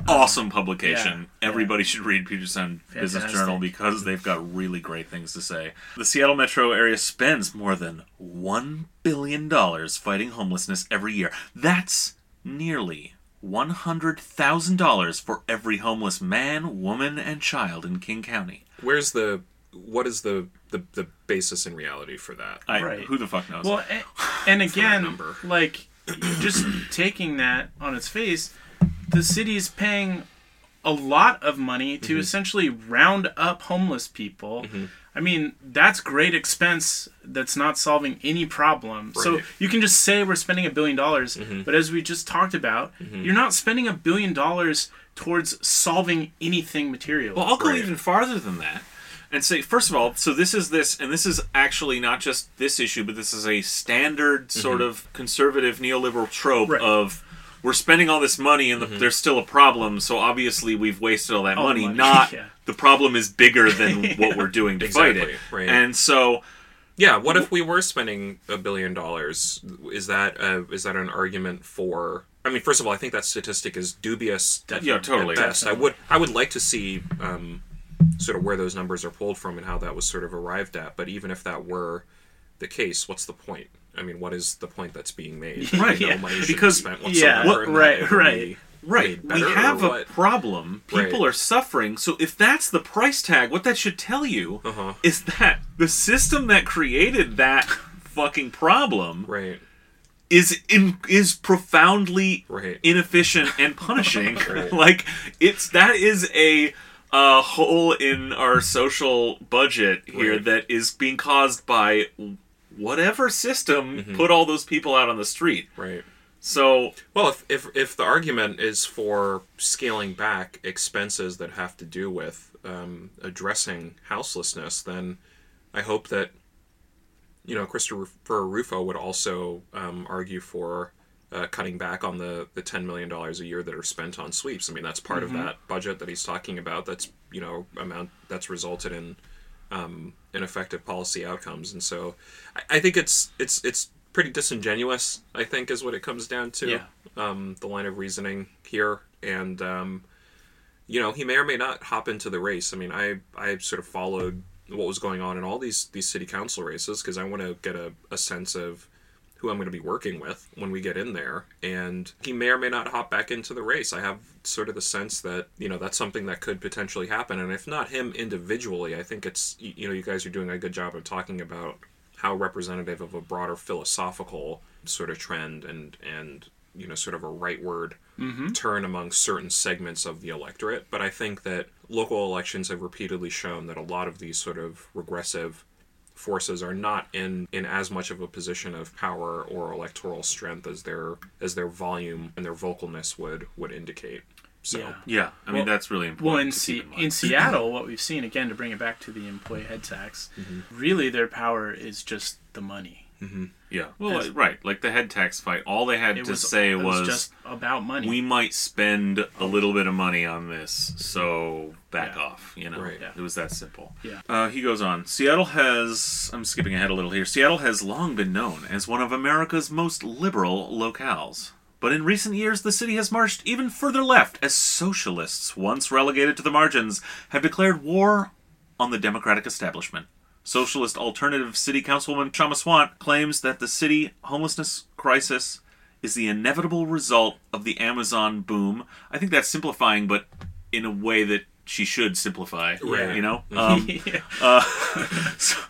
awesome publication. yeah, Everybody should read Puget Sound Business Journal because they've got really great things to say. The Seattle metro area spends more than $1 billion fighting homelessness every year. That's nearly $100,000 for every homeless man, woman, and child in King County. Where's the what is the the, the basis in reality for that? I, Right. Who the fuck knows? Well, a- and again, number. like just taking that on its face, the city's paying a lot of money to mm-hmm. essentially round up homeless people. Mm-hmm. I mean, that's great expense that's not solving any problem. So you can just say we're spending a billion dollars, mm-hmm. but as we just talked about, you're not spending a billion dollars towards solving anything material. Well, I'll go Right. even farther than that and say, first of all, so this is this, and this is actually not just this issue, but this is a standard sort of conservative neoliberal trope Right. of we're spending all this money and the, there's still a problem, so obviously we've wasted all that All money. money, Not (laughs) yeah. the problem is bigger than (laughs) what we're doing to fight it. right. And so, Yeah, what if we were spending a billion dollars? Is that uh, is that an argument for? I mean, first of all, I think that statistic is dubious. At, Yeah, totally. At best, I would I would like to see um, sort of where those numbers are pulled from and how that was sort of arrived at. But even if that were the case, what's the point? I mean, what is the point that's being made? (laughs) Right, no yeah. money should Because- be spent yeah, whatsoever. and that right, right. right, we have a what? problem. People Right. are suffering. So if that's the price tag, what that should tell you Uh-huh. is that the system that created that fucking problem Right, is in, is profoundly Right. inefficient and punishing. (laughs) (laughs) Like it's that is a uh, hole in our social budget here Right. that is being caused by whatever system Mm-hmm. put all those people out on the street. right. So Well, if, if if the argument is for scaling back expenses that have to do with um, addressing houselessness, then I hope that you know Christopher Rufo would also um, argue for uh, cutting back on the the ten million dollars a year that are spent on sweeps. I mean, that's part of that budget that he's talking about. That's you know amount that's resulted in um, ineffective policy outcomes, and so I, I think it's it's it's pretty disingenuous. I think is what it comes down to. Yeah. Um, the line of reasoning here, and um, you know, he may or may not hop into the race. I mean, I I sort of followed what was going on in all these these city council races because I want to get a, a sense of who I'm going to be working with when we get in there. And he may or may not hop back into the race. I have sort of the sense that, you know, that's something that could potentially happen. And if not him individually, I think it's, you know, you guys are doing a good job of talking about how representative of a broader philosophical sort of trend and, and, you know, sort of a rightward mm-hmm. turn among certain segments of the electorate. But I think that local elections have repeatedly shown that a lot of these sort of regressive forces are not in in as much of a position of power or electoral strength as their as their volume and their vocalness would would indicate. So Yeah. Yeah, I mean that's really important. Well, in, to keep in mind. in Seattle, what we've seen again to bring it back to the employee head tax, mm-hmm. really their power is just the money. Yeah, well, uh, right, like the head tax fight, all they had to was say it was, just about money. we might spend a little bit of money on this, so back Yeah. off. You know, Right. Yeah. it was that simple. Yeah. Uh, he goes on. Seattle has. I'm skipping ahead a little here. Seattle has long been known as one of America's most liberal locales. But in recent years, the city has marched even further left as socialists, once relegated to the margins, have declared war on the Democratic establishment. Socialist Alternative City Councilwoman Kshama Sawant claims that the city homelessness crisis is the inevitable result of the Amazon boom. I think that's simplifying, but in a way that she should simplify. Right. You know? Mm-hmm. Um, (laughs) uh, (laughs) so,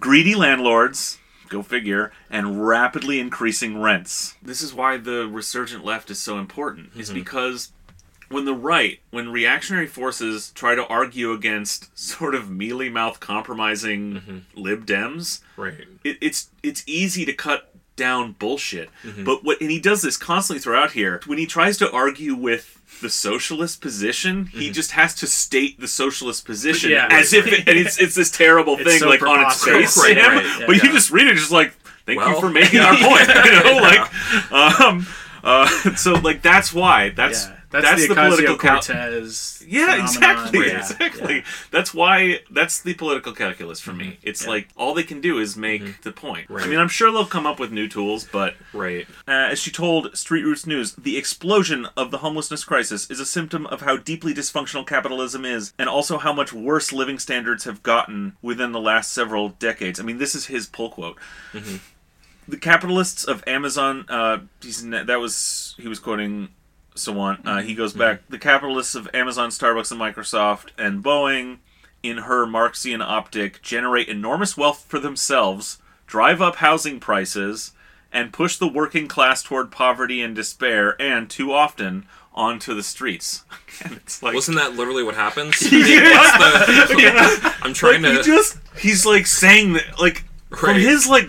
greedy landlords, go figure, and rapidly increasing rents. This is why the resurgent left is so important. Is mm-hmm. because when the right, when reactionary forces try to argue against (laughs) sort of mealy mouth compromising lib dems, right. it, it's it's easy to cut down bullshit. But what and he does this constantly throughout here. When he tries to argue with the socialist position, he just has to state the socialist position Yeah. as if it, and it's it's this terrible It's thing so like on its face, Right, right, yeah, but you just read it just like thank you for making our (laughs) point. You know, like um uh (laughs) so like that's why that's yeah. That's, the, political cal- Cortez. yeah, exactly, Yeah, exactly. yeah. That's why that's the political calculus for me. It's Yeah. like all they can do is make the point. Right. I mean, I'm sure they'll come up with new tools, but Right. uh, as she told Street Roots News, the explosion of the homelessness crisis is a symptom of how deeply dysfunctional capitalism is, and also how much worse living standards have gotten within the last several decades. I mean, this is his pull quote. The capitalists of Amazon, uh, he's, that was he was quoting Sawant. Uh, he goes back. The capitalists of Amazon, Starbucks, and Microsoft, and Boeing, in her Marxian optic, generate enormous wealth for themselves, drive up housing prices, and push the working class toward poverty and despair, and too often onto the streets. (laughs) And it's like Wasn't that literally what happens? I (laughs) mean, what's the- I'm trying like, to. he just he's like saying that like from his like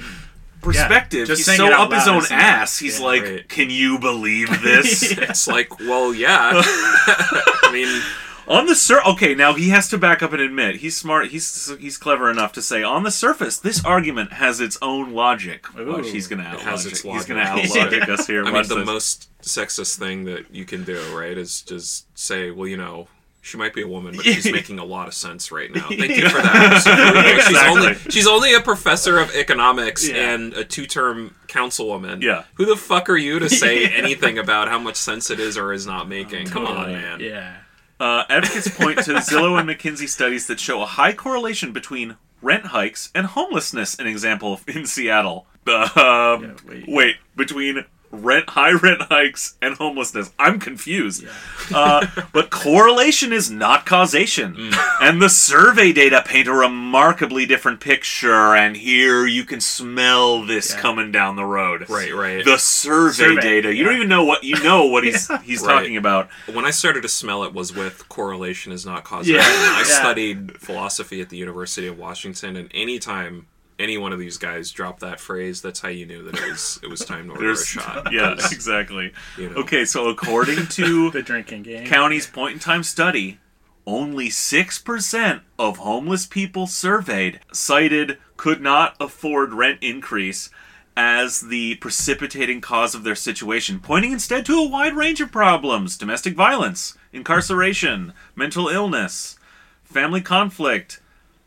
perspective just he's saying so it out up his own ass he's yeah, like right. can you believe (laughs) this It's like, well, yeah. (laughs) I mean, on the sur okay now he has to back up and admit he's smart he's he's clever enough to say on the surface this argument has its own logic Watch, Ooh. he's gonna out has logic. its he's logic. gonna out logic (laughs) us here I mean, the this. most sexist thing that you can do, right, is just say, well, you know, she might be a woman, but she's (laughs) making a lot of sense right now. (laughs) Thank you for that. So, you know, she's Exactly. only she's only a professor of economics Yeah. and a two-term councilwoman. Yeah. Who the fuck are you to (laughs) say anything about how much sense it is or is not making? Come on, man. Yeah. Uh, advocates point to Zillow and McKinsey studies that show a high correlation between rent hikes and homelessness. An example in Seattle. Um, Yeah, wait. wait. between rent high rent hikes and homelessness. I'm confused. Uh, but correlation is not causation, Mm. and the survey data paint a remarkably different picture. And here you can smell this Yeah. coming down the road. Right, right. The survey, Survey, data. You yeah. don't even know what you know what (laughs) he's he's Right. talking about. When I started to smell it was with correlation is not causation. Yeah. I Yeah. studied philosophy at the University of Washington, and anytime any one of these guys dropped that phrase, that's how you knew that it was it was time to order a shot. (laughs) Yeah, (laughs) exactly. you know. Okay, so according (laughs) to The drinking game. county's point in time study, only 6% of homeless people surveyed cited could not afford rent increase as the precipitating cause of their situation, pointing instead to a wide range of problems domestic violence, incarceration, mental illness, family conflict,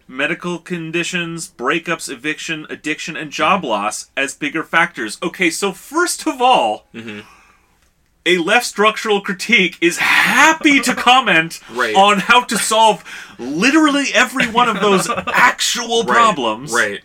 medical conditions, breakups, eviction, addiction, and job mm-hmm. loss as bigger factors. Okay, so first of all, mm-hmm. a left structural critique is happy to (laughs) comment Right. on how to solve literally every one of those (laughs) actual Right, problems. Right.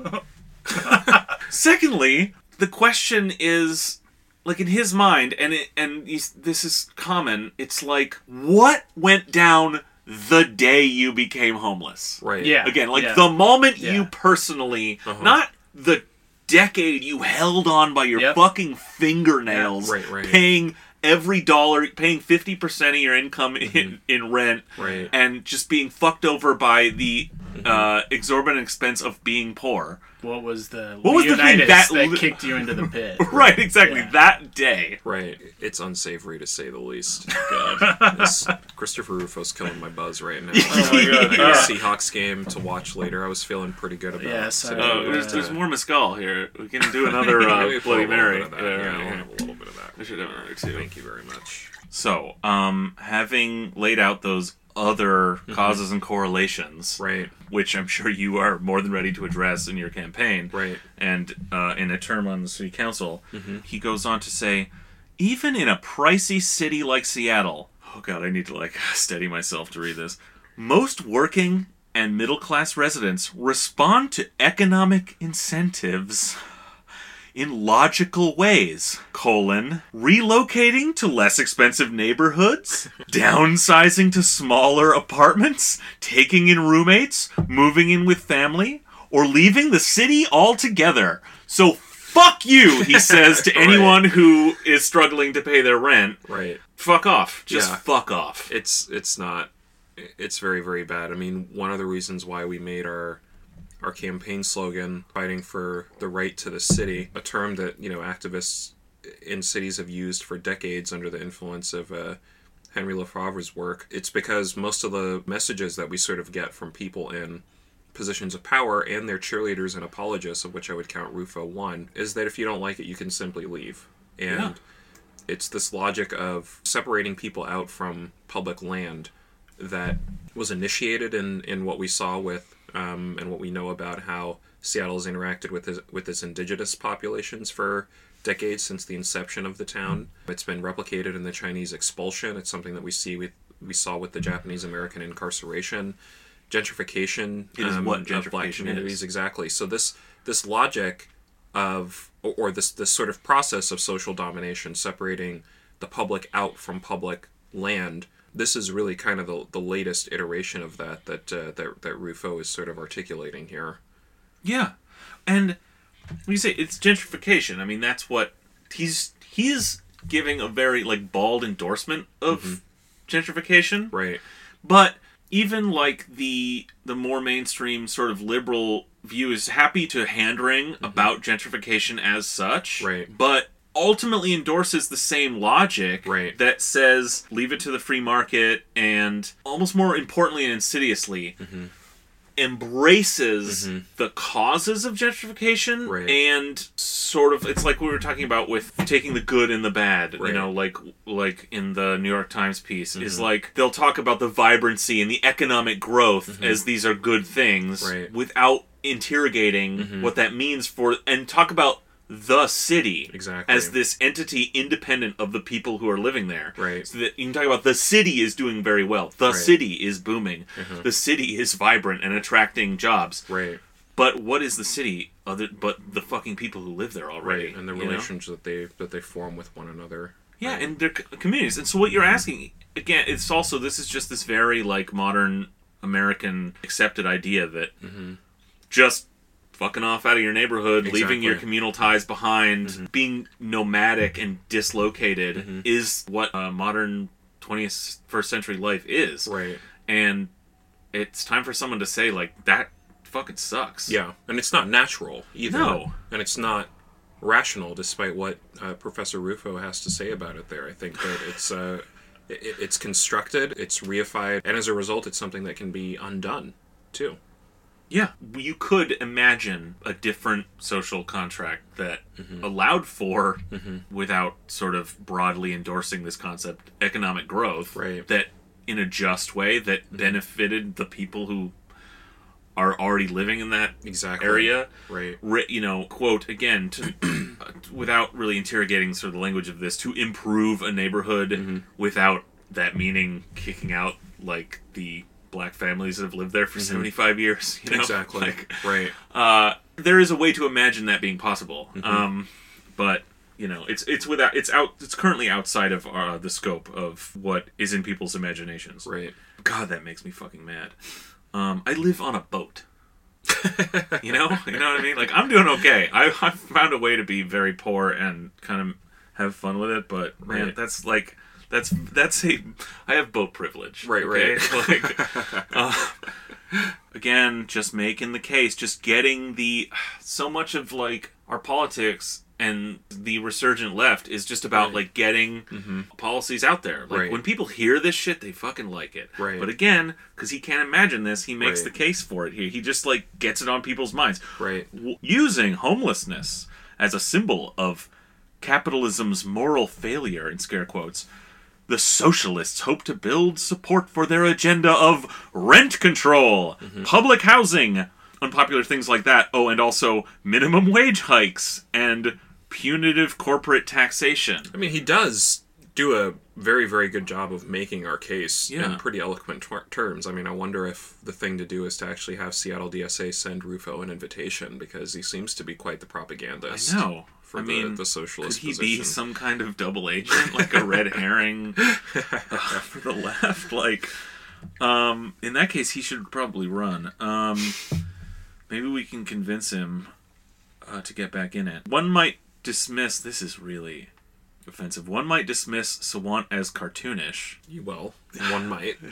(laughs) Secondly, the question is like in his mind, and it, and this is common. It's like what went down the day you became homeless. Right. Yeah. Again, like yeah. the moment you personally, Uh-huh. not the decade you held on by your Yep. fucking fingernails, Yeah, right, right. paying every dollar, paying fifty percent of your income in, Mm-hmm. in rent, Right. and just being fucked over by the Mm-hmm. uh, exorbitant expense of being poor. What was the What was the thing that that, li- kicked you into the (laughs) pit? Right, exactly. Yeah. That day. Right. It's unsavory to say the least. (laughs) God. This Christopher Rufo's killing my buzz right now. (laughs) Oh my God. I got a Ah. Seahawks game to watch later. I was feeling pretty good about Yeah, it. sorry. today, Uh, there's, there's uh, more mescal here. We can do another uh, maybe Bloody pour a Mary. bit that. Yeah, Yeah, yeah, I'll have a little bit of that. I should have another too. Thank you very much. So, um, having laid out those other causes and correlations, Right. which I'm sure you are more than ready to address in your campaign, Right. and uh, in a term on the city council, Mm-hmm. he goes on to say, even in a pricey city like Seattle, oh god, I need to like (laughs) steady myself to read this. Most working and middle class residents respond to economic incentives (laughs) in logical ways colon relocating to less expensive neighborhoods (laughs) downsizing to smaller apartments taking in roommates moving in with family or leaving the city altogether so fuck you he (laughs) says to Right. anyone who is struggling to pay their rent Right. fuck off just Yeah. fuck off It's it's not. It's very very bad. I mean, one of the reasons why we made our our campaign slogan "Fighting for the Right to the City," a term that you know activists in cities have used for decades under the influence of uh, Henry Lefebvre's work. It's because most of the messages that we sort of get from people in positions of power and their cheerleaders and apologists, of which I would count Rufo one, is that if you don't like it, you can simply leave. And Yeah. it's this logic of separating people out from public land that was initiated in, in what we saw with um, and what we know about how Seattle's interacted with its, with its indigenous populations for decades since the inception of the town. It's been replicated in the Chinese expulsion. It's something that we see with we saw with the Japanese American incarceration, gentrification. It is um, what of black communities is. exactly. So this this logic of or, or this this sort of process of social domination, separating the public out from public land. This is really kind of the, the latest iteration of that that uh, that that Rufo is sort of articulating here. Yeah, and when you say it's gentrification, I mean that's what he's he's giving a very like bald endorsement of gentrification. Right. But even like the the more mainstream sort of liberal view is happy to hand wring about gentrification as such. Right. But ultimately endorses the same logic Right. that says leave it to the free market and almost more importantly and insidiously Mm-hmm. embraces the causes of gentrification Right. and sort of it's like we were talking about with taking the good and the bad you know like like in the new york times piece is Mm-hmm. like they'll talk about the vibrancy and the economic growth as these are good things Mm-hmm. Right. Mm-hmm. without interrogating what that means for and talk about the city Exactly. as this entity independent of the people who are living there Right. so that you can talk about the city is doing very well the Right. city is booming Mm-hmm. the city is vibrant and attracting jobs Right. but what is the city other but the fucking people who live there already Right. And the you know? relations that they that they form with one another. yeah Right. and their communities and so what you're asking again it's also this is just this very like modern american accepted idea that just fucking off out of your neighborhood leaving your communal ties behind being nomadic and dislocated is what uh, modern 20th first century life is Right. and it's time for someone to say like that fucking sucks Yeah, and it's not natural either. No. and it's not rational, despite what uh, Professor Rufo has to say about it. There, I think that (sighs) it's uh, it, it's constructed, it's reified, and as a result, it's something that can be undone too. Yeah, you could imagine a different social contract that Mm-hmm. allowed for, without sort of broadly endorsing this concept, economic growth. Right. Mm-hmm. That in a just way that benefited the people who are already living in that Exactly. area. Right. You know, quote again to (clears throat) without really interrogating sort of the language of this, to improve a neighborhood without that meaning kicking out like the black families that have lived there for 75 years. (laughs) You know? Exactly. Like, right. uh, there is a way to imagine that being possible. Mm-hmm. Um, but you know, it's it's without it's out it's currently outside of uh, the scope of what is in people's imaginations. Right. God, that makes me fucking mad. Um, I live on a boat. (laughs) you know, you know what I mean. Like I'm doing okay. I I found a way to be very poor and kind of have fun with it. But man, Right. that's like that's that's a I have boat privilege. Right, okay? right. (laughs) like, uh, again, just making the case, just getting the so much of like our politics and the resurgent left is just about Right. like getting policies out there. Like Right. when people hear this shit, they fucking like it. Right. But again, because he can't imagine this, he makes Right. the case for it here. He just like gets it on people's minds. Right. W- using homelessness as a symbol of capitalism's moral failure in scare quotes the socialists hope to build support for their agenda of rent control mm-hmm. public housing unpopular things like that oh and also minimum wage hikes and punitive corporate taxation I mean, he does do a very, very good job of making our case Yeah. in pretty eloquent ter- terms. I mean, I wonder if the thing to do is to actually have Seattle DSA send Rufo an invitation because he seems to be quite the propagandist. no For I the, mean, the could socialist he position. be some kind of double agent, like a red (laughs) herring uh, (laughs) (laughs) for the left? Like, um, in that case, he should probably run. Um, maybe we can convince him uh, to get back in it. One might dismiss. This is really offensive. One might dismiss Sawant as cartoonish. well, one might. (laughs)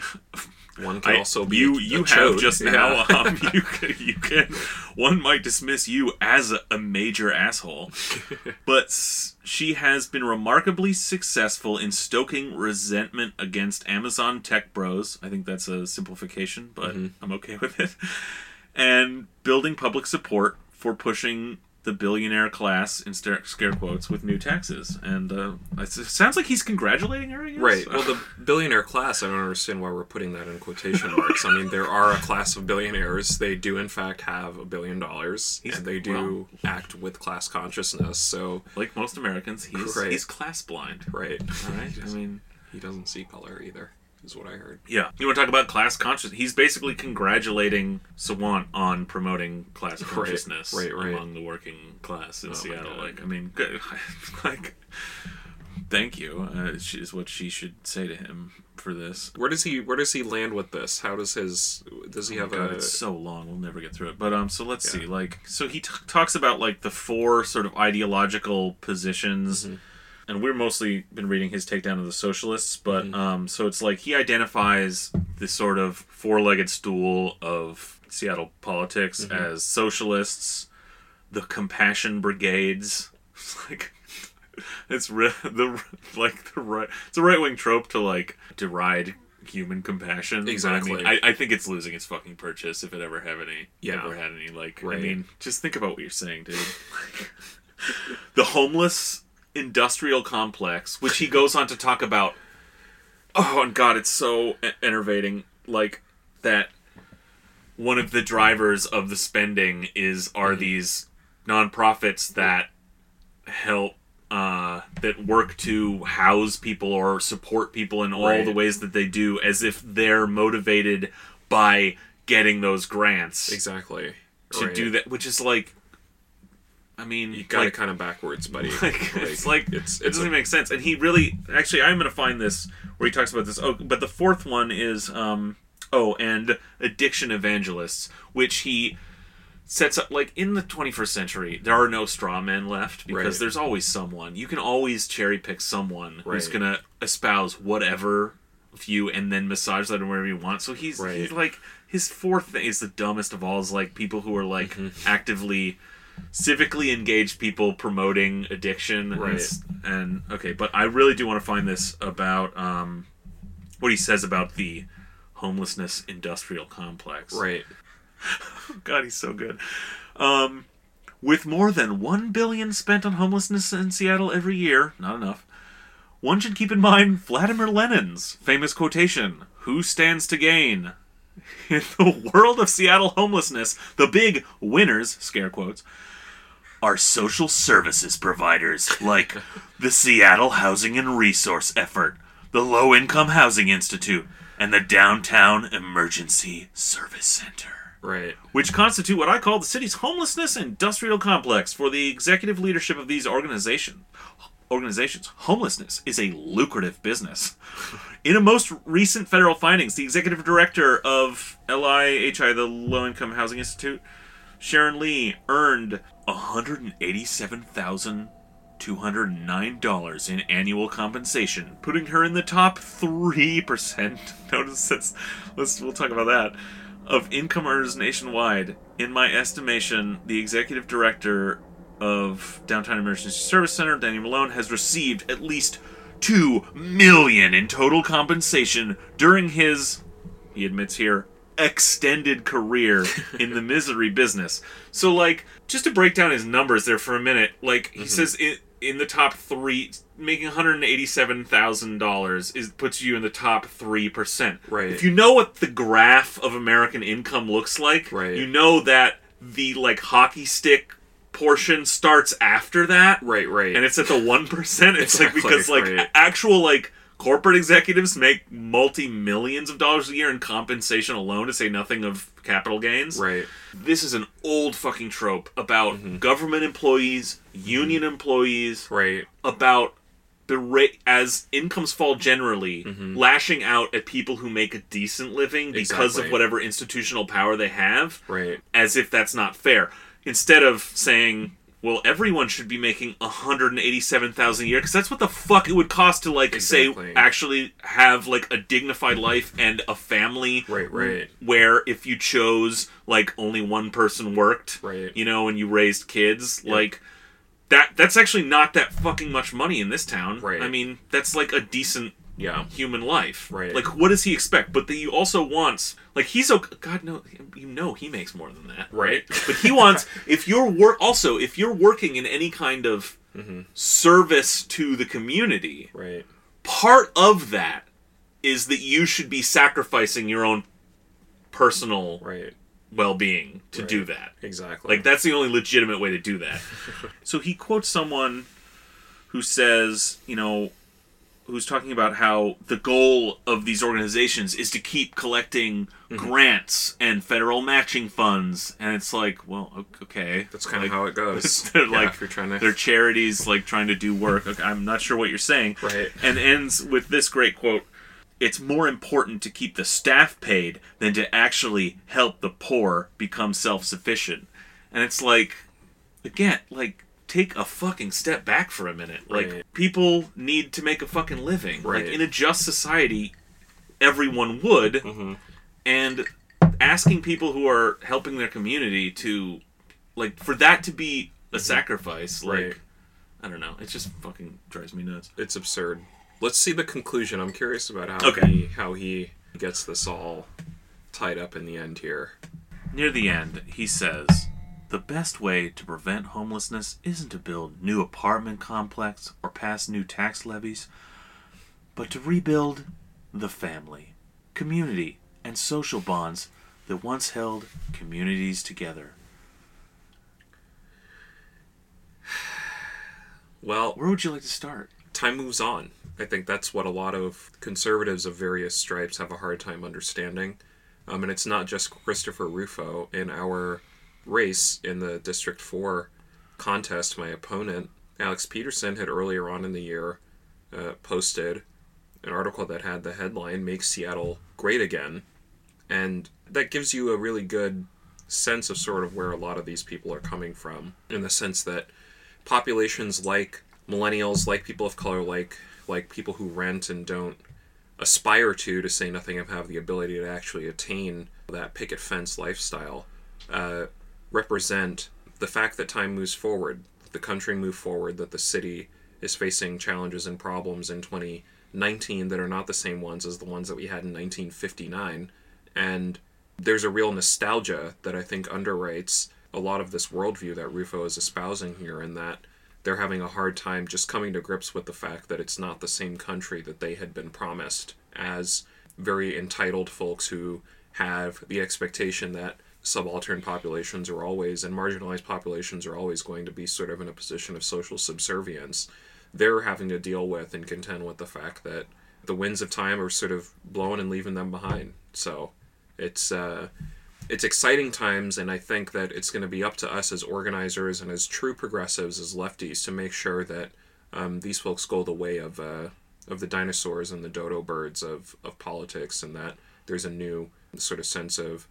One can I- also be you. a you have chode. just Yeah. now. Um, (laughs) you can, you can. One might dismiss you as a, a major asshole, (laughs) but s- she has been remarkably successful in stoking resentment against Amazon tech bros. I think that's a simplification, but Mm-hmm. I'm okay with it. And building public support for pushing the billionaire class in scare, quotes with new taxes. And uh, it sounds like he's congratulating her. I guess? Right. Well, the billionaire class, I don't understand why we're putting that in quotation marks. I mean, there are a class of billionaires. They do, in fact, have a billion dollars. He's- and they do act with class consciousness. So, like most Americans, he's Right. he's class blind. right. All right. (laughs) I mean, He doesn't see color either, is what I heard. yeah. You want to talk about class conscious? He's basically congratulating Sawant on promoting class consciousness right, right. among the working class in Oh Seattle. Like, I mean, good. (laughs) like, thank you. Uh, is what she should say to him for this. Where does he Where does he land with this? How does his Does he have Oh God, a it's so long. We'll never get through it. But um, so let's Yeah. see. Like, so he t- talks about like the four sort of ideological positions, Mm-hmm. And we're mostly been reading his takedown of the socialists. But Mm-hmm. um, so it's like he identifies this sort of four-legged stool of Seattle politics Mm-hmm. as socialists, the compassion brigades. (laughs) It's like. It's re- the like the right. It's a right wing trope to like deride human compassion. but I Exactly. mean, I, I think it's losing its fucking purchase if it ever have any. Yeah. Ever had any like. Right. I mean, just think about what you're saying, dude. (laughs) the homeless industrial complex, which he goes on to talk about. Oh, and God, it's so enervating. Like that. One of the drivers of the spending is are Mm-hmm. these nonprofits that help uh, that work to house people or support people in all Right. the ways that they do, as if they're motivated by getting those grants exactly to Right. do that, which is like, I mean, You got like, it kind of backwards, buddy. (laughs) like, it's like it's it doesn't make sense. And he really, actually, I'm gonna find this where he talks about this. Oh, but the fourth one is, um, oh, and addiction evangelists, which he sets up like in the 21st century there are no straw men left because Right. there's always someone you can always cherry pick someone who's gonna espouse whatever view and then massage that in wherever you want so he's, Right. he's like his fourth thing is the dumbest of all is like people who are like Mm-hmm. actively civically engaged people promoting addiction and Right. s- and okay but i really do want to find this about um what he says about the homelessness industrial complex right. (laughs) God, he's so good. Um, with more than one billion spent on homelessness in Seattle every year, not enough. One should keep in mind Vladimir Lenin's famous quotation: "Who stands to gain?" (laughs) In the world of Seattle homelessness, the big winners, scare quotes, are social services providers like (laughs) the Seattle Housing and Resource Effort, the Low Income Housing Institute, and the Downtown Emergency Service Center Right. which constitute what I call the city's homelessness industrial complex. For the executive leadership of these organization, organizations, homelessness is a lucrative business. In a most recent federal findings, the executive director of LIHI, the Low Income Housing Institute, Sharon Lee, earned $187,209 in annual compensation, putting her in the top 3%. Notice that's, let's, we'll talk about that of income earners nationwide. In my estimation, the executive director of Downtown Emergency Service Center, Danny Malone, has received at least two million in total compensation during his, he admits here, extended career (laughs) in the misery business. So, like, just to break down his numbers there for a minute, like he mm-hmm. says in in the top three, making one hundred eighty-seven thousand dollars is puts you in the top three percent. Right. If you know what the graph of American income looks like, Right. you know that the like hockey stick portion starts after that, Right, right. and it's at the one percent. It's like because like right. actual like corporate executives make multi millions of dollars a year in compensation alone, to say nothing of capital gains. right. This is an old fucking trope about mm-hmm. government employees, union mm-hmm. employees, Right. about the rate as incomes fall generally, mm-hmm. lashing out at people who make a decent living because Exactly. of whatever institutional power they have, Right. as if that's not fair. Instead of saying, well, everyone should be making 187,000 a year because that's what the fuck it would cost to like Exactly. say actually have like a dignified life and a family Right, right. where if you chose like only one person worked Right. you know and you raised kids like that that's actually not that fucking much money in this town Right. i mean that's like a decent Yeah. human life Right. like what does he expect but that you also wants like he's okay god no you know he makes more than that Right. but he wants (laughs) if you're work also if you're working in any kind of Mm-hmm. service to the community Right. part of that is that you should be sacrificing your own personal Right. well-being to do that Exactly. like that's the only legitimate way to do that (laughs) so he quotes someone who says you know who's talking about how the goal of these organizations is to keep collecting Mm-hmm. grants and federal matching funds and it's like well okay That's kind of how it goes. (laughs) they're Yeah, like you're trying to. they're charities like trying to do work okay, i'm not sure what you're saying Right. and ends with this great quote it's more important to keep the staff paid than to actually help the poor become self-sufficient and it's like again like take a fucking step back for a minute like Right. people need to make a fucking living Right. like in a just society everyone would Mm-hmm. and asking people who are helping their community to like for that to be a sacrifice like Mm-hmm. Right. i don't know it just fucking drives me nuts It's absurd. Let's see the conclusion. I'm curious about how Okay. he how he gets this all tied up in the end here. Near the end, he says, The best way to prevent homelessness isn't to build new apartment complex or pass new tax levies, but to rebuild the family, community, and social bonds that once held communities together. Well, Where would you like to start? time moves on. I think that's what a lot of conservatives of various stripes have a hard time understanding. Um, and it's not just Christopher Rufo. In our race in the District 4 contest, my opponent, Alex Peterson, had earlier on in the year uh, posted an article that had the headline Make Seattle Great Again. And that gives you a really good sense of sort of where a lot of these people are coming from, in the sense that populations like millennials, like people of color, like like people who rent and don't aspire to, to say nothing of have the ability to actually attain that picket fence lifestyle, uh, represent the fact that time moves forward, the country moves forward, that the city is facing challenges and problems in 2019 that are not the same ones as the ones that we had in 1959, and there's a real nostalgia that I think underwrites a lot of this worldview that Rufo is espousing here, and that they're having a hard time just coming to grips with the fact that it's not the same country that they had been promised as very entitled folks who have the expectation that subaltern populations are always and marginalized populations are always going to be sort of in a position of social subservience. They're having to deal with and contend with the fact that the winds of time are sort of blowing and leaving them behind. So it's uh it's exciting times and i think that it's going to be up to us as organizers and as true progressives as lefties to make sure that um, these folks go the way of uh, of the dinosaurs and the dodo birds of, of politics and that there's a new sort of sense of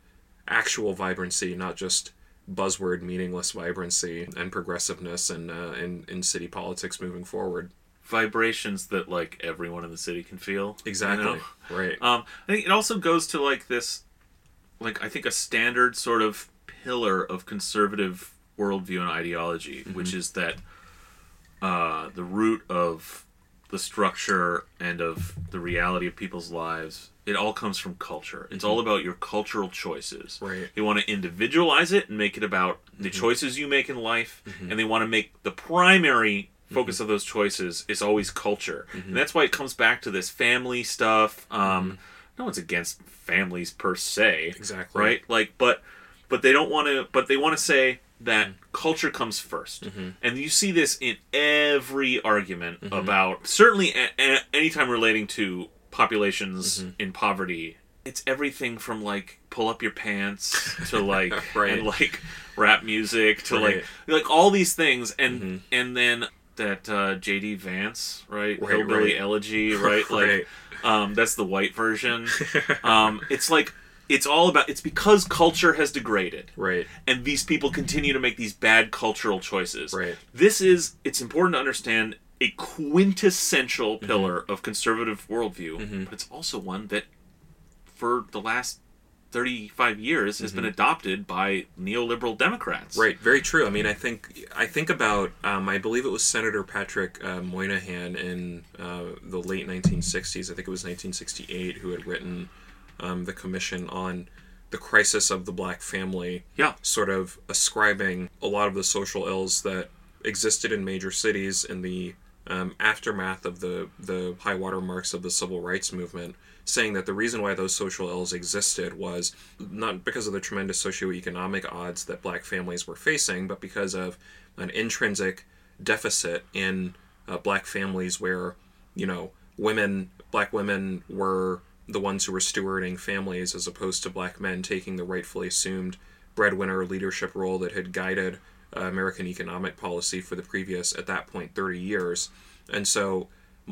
actual vibrancy not just buzzword meaningless vibrancy and progressiveness and uh, in, in city politics moving forward Vibrations that like everyone in the city can feel. you exactly know? right (laughs) Um, I think it also goes to like this, like I think a standard sort of pillar of conservative worldview and ideology, which is that uh, the root of the structure and of the reality of people's lives, it all comes from culture. It's all mm-hmm. about your cultural choices. Right. They want to individualize it and make it about the mm-hmm. choices you make in life, mm-hmm. and they want to make the primary focus of those choices is always culture, and that's why it comes back to this family stuff. Um, No one's against families per se, Exactly. right? Like, but but they don't want to. But they want to say that culture comes 1st and you see this in every argument about certainly a, a, anytime relating to populations in poverty. It's everything from like pull up your pants to (laughs) like Right. and like rap music to Right. like like all these things. And and then that uh, JD Vance right, Right, hillbilly elegy (laughs) right? Like um, that's the white version. (laughs) Um, it's like it's all about it's because culture has degraded right and these people continue to make these bad cultural choices Right. this is it's important to understand a quintessential Mm-hmm. pillar of conservative worldview but it's also one that for the last 35 years has been adopted by neoliberal democrats Mm-hmm. Right, very true. I mean, I think I think about um, I believe it was Senator Patrick uh, Moynihan in uh, the late 1960s. I think it was 1968 who had written um, the commission on the crisis of the black family. Yeah. sort of ascribing a lot of the social ills that existed in major cities in the um, aftermath of the the high water marks of the civil rights movement, saying that the reason why those social ills existed was not because of the tremendous socioeconomic odds that black families were facing, but because of an intrinsic deficit in uh, black families where you know women black women were the ones who were stewarding families as opposed to black men taking the rightfully assumed breadwinner leadership role that had guided uh, American economic policy for the previous, at that point, 30 years. And so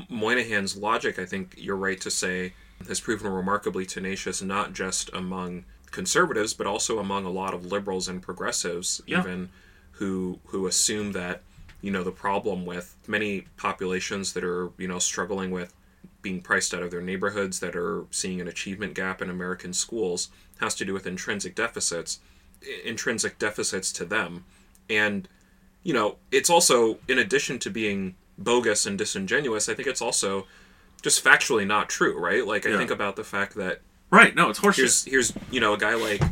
Moynihan's logic, I think you're right to say, has proven remarkably tenacious, not just among conservatives, but also among a lot of liberals and progressives, Yeah. even who who assume that you know the problem with many populations that are you know struggling with being priced out of their neighborhoods that are seeing an achievement gap in American schools has to do with intrinsic deficits intrinsic deficits to them. And you know it's also in addition to being bogus and disingenuous i think it's also just factually not true right? Like i Yeah. think about the fact that right. No it's horseshit. here's here's you know a guy like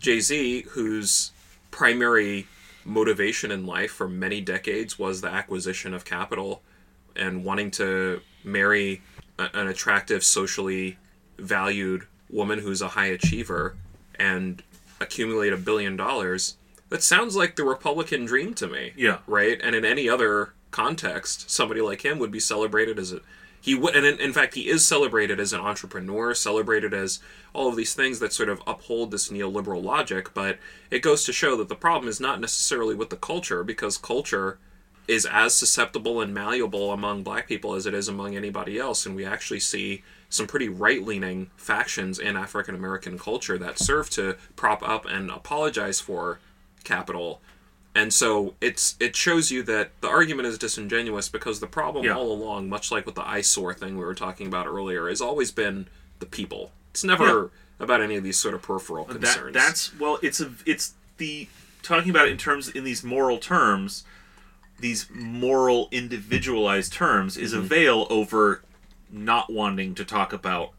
Jay-Z whose primary motivation in life for many decades was the acquisition of capital and wanting to marry a, an attractive socially valued woman who's a high achiever and accumulate a billion dollars that sounds like the republican dream to me Yeah. right and in any other context somebody like him would be celebrated as a he would and in, in fact he is celebrated as an entrepreneur celebrated as all of these things that sort of uphold this neoliberal logic but it goes to show that the problem is not necessarily with the culture because culture is as susceptible and malleable among black people as it is among anybody else and we actually see some pretty right-leaning factions in African American culture that serve to prop up and apologize for capital and so it's it shows you that the argument is disingenuous because the problem Yeah. all along, much like with the eyesore thing we were talking about earlier, has always been the people. It's never about any of these sort of peripheral that, concerns. that's well it's a it's the talking about it in terms in these moral terms these moral individualized terms is Mm-hmm. a veil over not wanting to talk about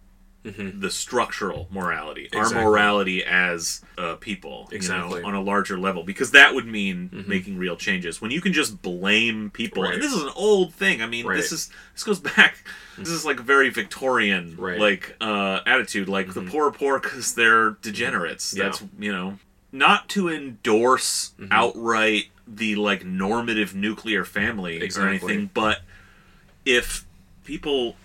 the structural morality our Mm-hmm. Morality as uh, people you know, on a larger level because that would mean making real changes when you can just blame people Right. and this is an old thing i mean Right. this is this goes (laughs) back this is like a very victorian Right. Mm-hmm. like uh attitude like the poor are poor because they're degenerates Yeah. that's you know not to endorse Mm-hmm. outright the like normative nuclear family Exactly. or anything, but if people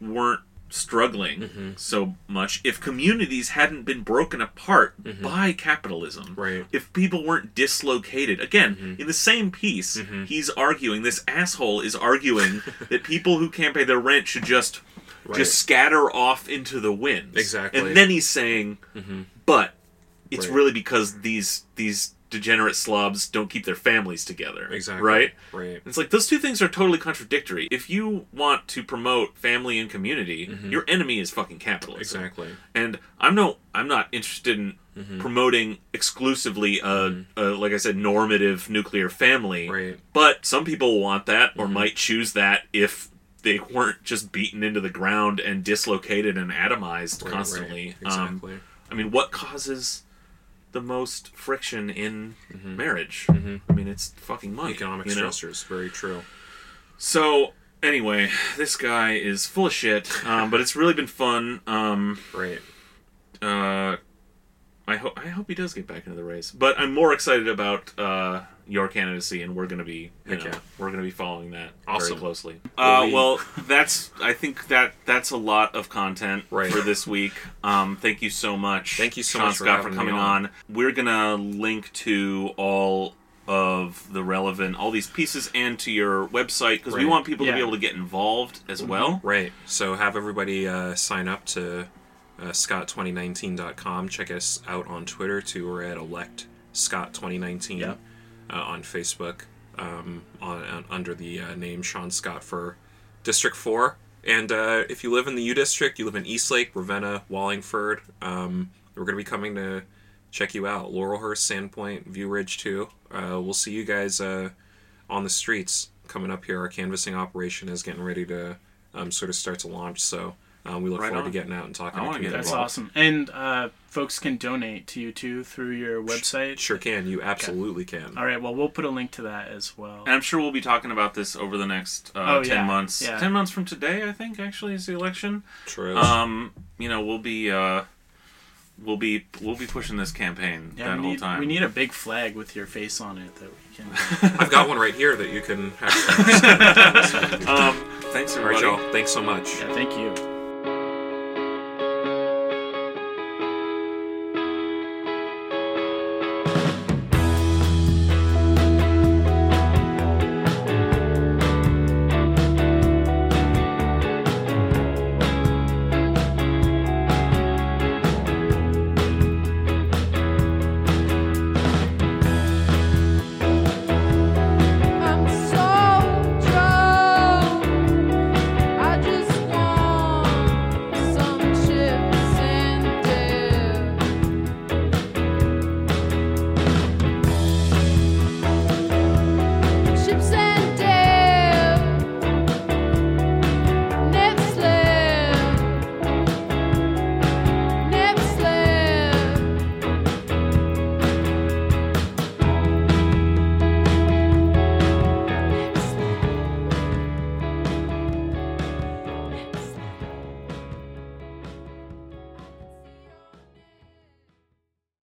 weren't struggling Mm-hmm. so much, if communities hadn't been broken apart by capitalism, Mm-hmm. Right. Mm-hmm. if people weren't dislocated, again, in the same piece, he's arguing, this asshole is arguing (laughs) that people who can't pay their rent should just Right. just scatter off into the wind. Exactly. And then he's saying, but it's Right. really because these these degenerate slobs don't keep their families together. Exactly. Right? Right. It's like those two things are totally contradictory. If you want to promote family and community, your enemy is fucking capitalism. Mm-hmm. Exactly. And I'm no I'm not interested in Mm-hmm. promoting exclusively a, a like I said normative nuclear family. Right. Mm-hmm. But some people want that or might choose that if they weren't just beaten into the ground and dislocated and atomized Right, constantly. right. Um, Exactly. I mean, what causes the most friction in marriage? I mean, it's fucking money. Mm-hmm. Economic you know? stressors. Very true. So anyway, this guy is full of shit, um, but it's really been fun. Um, Right. uh, I hope I hope he does get back into the race, but I'm more excited about uh, your candidacy, and we're gonna be you know, yeah. we're gonna be following that Awesome. very closely. Well, Uh, we- well, (laughs) that's I think that that's a lot of content Right. for this week. Um, thank you so much. Thank you so Shaun much Scott for me coming on. on. We're gonna link to all of the relevant all these pieces and to your website because we want people to be able to get involved as well. Right. So have everybody uh, sign up to uh, scott2019.com. Check us out on Twitter too. We're at elect scott2019 Yeah. uh, on Facebook um, on, on under the uh, name Shaun Scott for District Four. And uh, if you live in the U District, you live in Eastlake, Ravenna, Wallingford, um, we're going to be coming to check you out. Laurelhurst, Sand Point, View Ridge too. Uh, we'll see you guys uh, on the streets coming up here. Our canvassing operation is getting ready to um, sort of start to launch. So um, we look Right forward on. to getting out and talking. I to wanna get. That's involved. awesome. And uh, folks can donate to you too through your website. Sure can. You absolutely can. All right. Well, we'll put a link to that as well. And I'm sure we'll be talking about this over the next uh, Oh, 10 yeah. months. Yeah. 10 months from today, I think, actually, is the election. True. Um, you know, we'll be, uh, we'll be, we'll be pushing this campaign Yeah, that we whole need, time. we need a big flag with your face on it that we can. (laughs) I've got one right here that you can (laughs) actually. um, thanks, All right, everybody. y'all. Thanks so much. yeah. Thank you.